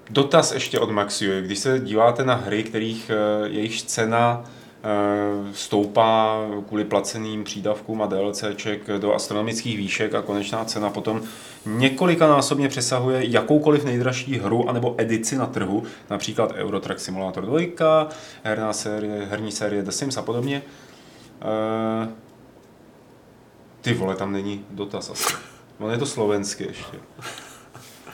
Dotaz ještě od Maxiu. Když se díváte na hry, kterých eh, jejich cena eh, stoupá kvůli placeným přídavkům a DLCček do astronomických výšek a konečná cena potom několikanásobně přesahuje jakoukoliv nejdražší hru anebo edici na trhu, například Euro Truck Simulator 2, herná série, herní série The Sims a podobně. Eh, Ty vole, tam není dotaz asi. On je to slovensky ještě.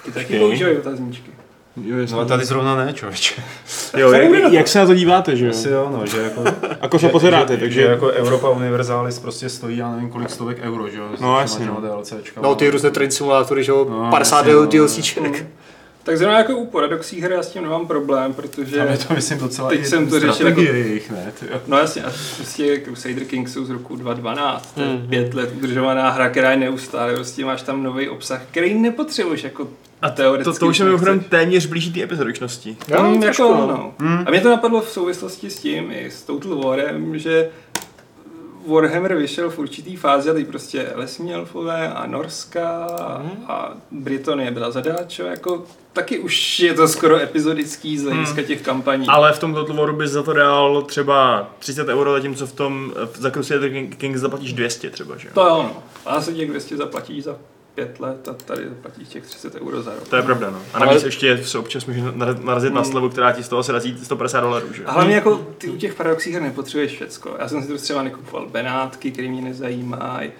Ty taky používají otazníčky. No ale tady zrovna ne, člověče. jo jak, jak, se na to díváte, že Asi jo, no, že jako... Ako se pozeráte, že, takže... Že jako Europa Universalis prostě stojí, já nevím kolik stovek euro, že jo? No, jasně, no. DLCčka. No ty různé train simulátory, že jo, No, 50 jasně, no. Tak zrovna jako u Paradoxí hry já s tím nemám problém, protože... Tam je to, myslím, docela Teď i jsem to řešil jako- jejich, ne? Ty, jo. No jasně, a prostě Crusader Kings jsou z roku 2012, to je Hmm. pět let udržovaná hra, která je neustále, prostě máš tam nový obsah, který nepotřebuješ jako A teoreticky. to, to už je mimochodem téměř blíží té epizodičnosti. Jo, Mm, trošku, jako, no. no. Hmm. A mě to napadlo v souvislosti s tím, i s Total Warem, že Warhammer vyšel v určitý fázi a teď prostě lesní elfové a Norska Mhm. a Británie byla zadáčo, jako taky už je to skoro epizodický z hlediska těch kampaní. Ale v tom Total Waru bys za to dal třeba 30 euro, zatímco v tom za Crusader King- Kings zaplatíš 200 třeba, že jo? To je ono. A se těch 200 zaplatíš za pět let a tady zaplatíš těch 30 euro za rok. To je pravda, no. A Ale- navíc ještě se občas může nar- narazit na Hmm. slevu, která ti z toho se razí 150 dolarů, že? A hlavně jako ty u těch paradoxích her nepotřebuješ všecko. Já jsem si to třeba nekupoval Benátky, které mě nezajímají.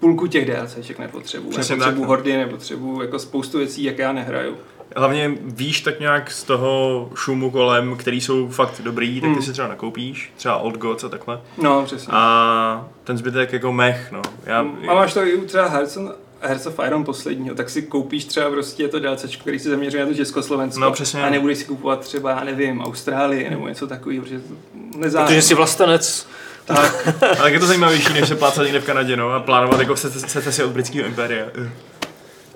Půlku těch DLCček nepotřebuju. Přesně nepotřebuju tak, no. hordy, nepotřebuju jako spoustu věcí, jak já nehraju. Hlavně víš tak nějak z toho šumu kolem, který jsou fakt dobrý, tak ty Hmm. si třeba nakoupíš, třeba Old Gods a takhle. No, přesně. A ten zbytek jako mech, no. Já, A máš to i u třeba Hearts, of- Hearts of Iron posledního, tak si koupíš třeba prostě to DLCčko, který se zaměřuje na to Československo. No, přesně. A nebudeš si kupovat třeba, já nevím, Austrálii nebo něco takového, protože to nezájem. Protože jsi vlastenec. Tak, ale tak je to zajímavější, než se plácat někde v Kanadě, no, a plánovat jako se, se, se si od britského impéria.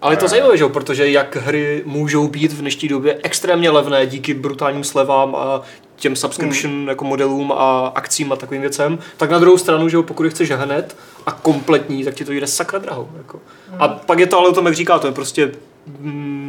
Ale je to zajímavé, že? protože jak hry můžou být v dnešní době extrémně levné díky brutálním slevám a těm subscription hmm. jako modelům a akcím a takovým věcem, tak na druhou stranu, že pokud je chceš hned a kompletní, tak ti to jde sakra drahou. Jako. A pak je to ale o tom, jak říká, to je prostě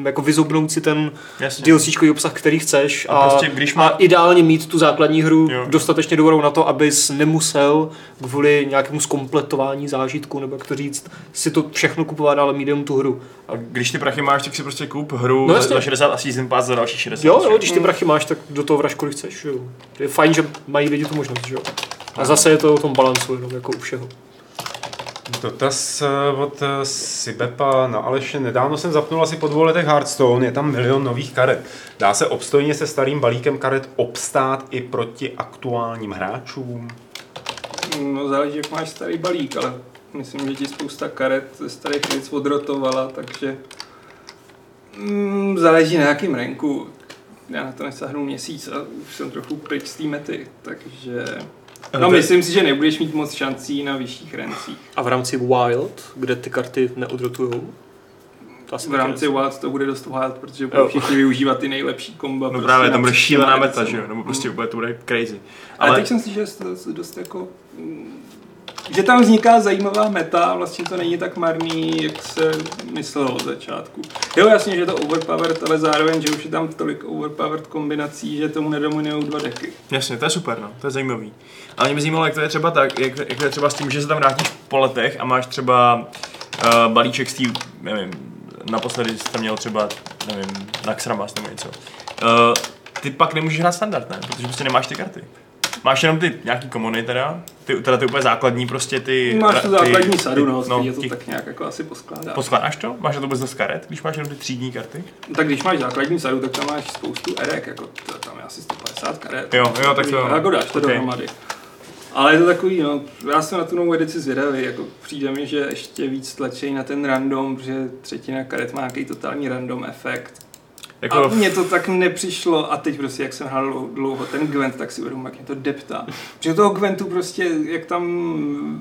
jako vyzobnout si ten Jasně. DLCčkový obsah, který chceš a, A prostě, když má- a ideálně mít tu základní hru Jo. dostatečně dobrou na to, abys nemusel kvůli nějakému zkompletování zážitku, nebo jak to říct, si to všechno kupovat, ale mít jenom tu hru. A když ty prachy máš, tak si prostě kup hru No jasně. za 60 a season pass za další 60. Jo, jo, když ty prachy máš, tak do toho vraž kolik chceš. Jo. Je fajn, že mají lidi tu možnost. Že jo. A zase je to o tom balancu, jenom jako u všeho. Dotaz eh, od eh, Sibepa na Aleše. Nedávno jsem zapnul asi po dvou letech Hearthstone, je tam milion nových karet. Dá se obstojně se starým balíkem karet obstát i proti aktuálním hráčům? No záleží, jak máš starý balík, ale myslím, že ti spousta karet ze starých věc odrotovala, takže mm, záleží na jakým ranku. Já na to nesahnu měsíc a už jsem trochu pryč z té mety, takže... No myslím si, že nebudeš mít moc šancí na vyšších rancích. A v rámci Wild, kde ty karty neodrotujou? Asi V rámci Wild to bude dost wild, protože budou všichni využívat ty nejlepší komba. No právě, tam bude šílená meta, že jo, nebo prostě úplně to bude crazy. Ale, Ale teď jsem si, že je to dost, dost jako... Že tam vzniká zajímavá meta a vlastně to není tak marný, jak se myslelo od začátku. Jo, jasně, že je to overpowered, ale zároveň, že už je tam tolik overpowered kombinací, že tomu nedominují dva deky. Jasně, to je super, no, to je zajímavý. Ale mě by zajímalo, jak to je třeba tak, jak, jak to je třeba s tím, že se tam vrátíš po letech a máš třeba uh, balíček z tý, nevím, naposledy jsi tam měl třeba, nevím, Naxramas nebo něco. Uh, ty pak nemůžeš hrát standard, ne? Protože prostě nemáš ty karty. Máš jenom ty nějaký komony teda, ty, teda ty úplně základní prostě ty... Máš tu ty- základní sadu, no, no, je to tak nějak jako asi poskládá. Poskládáš to? Máš to vůbec dost karet, když máš jenom ty třídní karty? Tak když máš základní sadu, tak tam máš spoustu erek, jako to, tam je asi 150 karet. Jo, jo, tak to- Jako dáš to ok. dohromady. Ale je to takový, no, já jsem na tu novou edici zvědavý, jako přijde mi, že ještě víc tlačí na ten random, protože třetina karet má nějaký totální random efekt. Jako, A mně to tak nepřišlo a teď prostě, jak jsem hrál dlou- dlouho ten Gwent, tak si uvědomím, jak mě to deptá. Protože toho Gwentu prostě, jak tam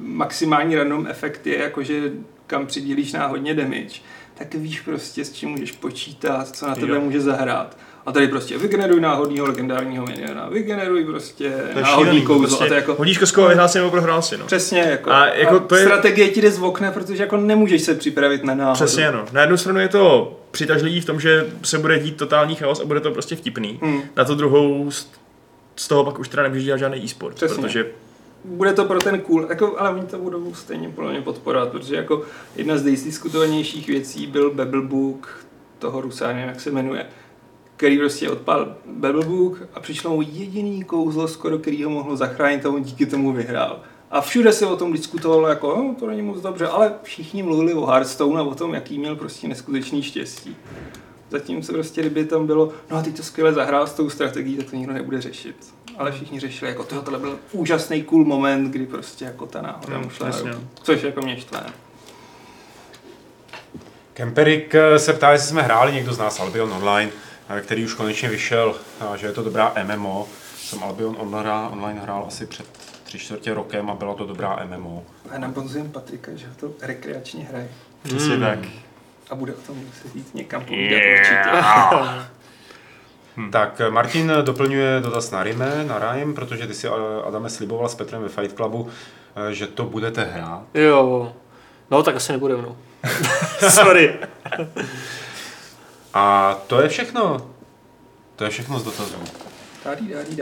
maximální random efekt je, jakože kam přidílíš náhodně damage, tak víš prostě, s čím můžeš počítat, co na tebe Jo. může zahrát. A tady prostě vygeneruj náhodného legendárního miniona, vygeneruj prostě to náhodný kouzlo. prostě, a to jako, hodíš kostkou a vyhrál si nebo prohrál si, no. přesně jako, A jako to je- strategie ti jde z okna, protože jako nemůžeš se připravit na náhodu. Přesně no. Na jednu stranu je to přitažlivý v tom, že se bude dít totální chaos a bude to prostě vtipný. Hmm. Na to druhou z, toho pak už teda nemůžeš dělat žádný e-sport, Přesně. protože bude to pro ten cool, jako, ale oni to budou stejně podle mě podporovat, protože jako jedna z nejdiskutovanějších věcí byl Babelbook toho nevím jak se jmenuje, který prostě odpal Babelbook a přišlo mu jediný kouzlo skoro, který ho mohlo zachránit a on díky tomu vyhrál. A všude se o tom diskutovalo jako, no, to není moc dobře, ale všichni mluvili o Hearthstone a o tom, jaký měl prostě neskutečný štěstí. Zatímco prostě, kdyby tam bylo, no a teď to skvěle zahrál s tou strategií, tak to nikdo nebude řešit. Ale všichni řešili, jako tohle tohle byl úžasný cool moment, kdy prostě jako ta náhoda mu šla. Což jako mě štve. Kemperik eh, se ptá, jestli jsme hráli někdo z nás Albion Online, který už konečně vyšel, a že je to dobrá MMO. Jsem Albion Online, online hrál asi před tři čtvrtě rokem a byla to dobrá MMO. A nabonzujem Patrika, že to rekreačně hraje. přesně Hmm. tak. A bude o tom muset jít někam povídat určitě. Tak eh, Martin doplňuje dotaz na Rime, na Rime, protože ty si eh, Adame sliboval s Petrem ve Fight Clubu, eh, že to budete hrát. Jo. No, tak asi nebudem, no. Sorry. A to je všechno. To je všechno z dotazů. Dádi, dádi,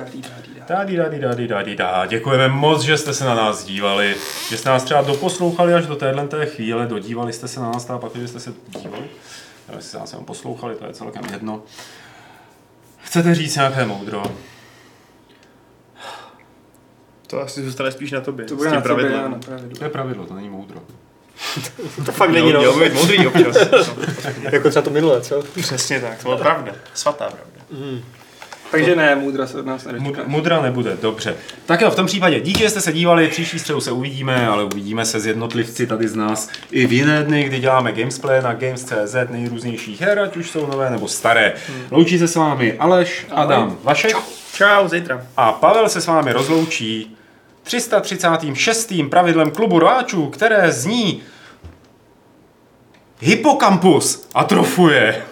dádi, dádi, dá. Děkujeme moc, že jste se na nás dívali, že jste nás třeba doposlouchali až do téhle té chvíle, dodívali jste se na nás, a pak, že jste se dívali. Ale jestli jste nás jenom poslouchali, to je celkem jedno. Chcete říct nějaké moudro? To asi zůstane spíš na tobě. To bude na na pravidlu. To je pravidlo, to není moudro. To fakt není, no. měl být moudrý občas. Jako třeba to minulé, co? Přesně tak, to byla pravda. Svatá pravda. Takže ne, můdra se od nás Mud, nedočká. mudra nebude, dobře. Tak jo, v tom případě díky, že jste se dívali, příští středu se uvidíme, ale uvidíme se z jednotlivci tady z nás i v jiné dny, kdy děláme gamesplay na Games.cz nejrůznějších her, ať už jsou nové nebo staré. Loučí se s vámi Aleš, Adam, Vašek Čau, zítra. a Pavel se s vámi rozloučí 336. pravidlem klubu rváčů, které zní Hippocampus atrofuje.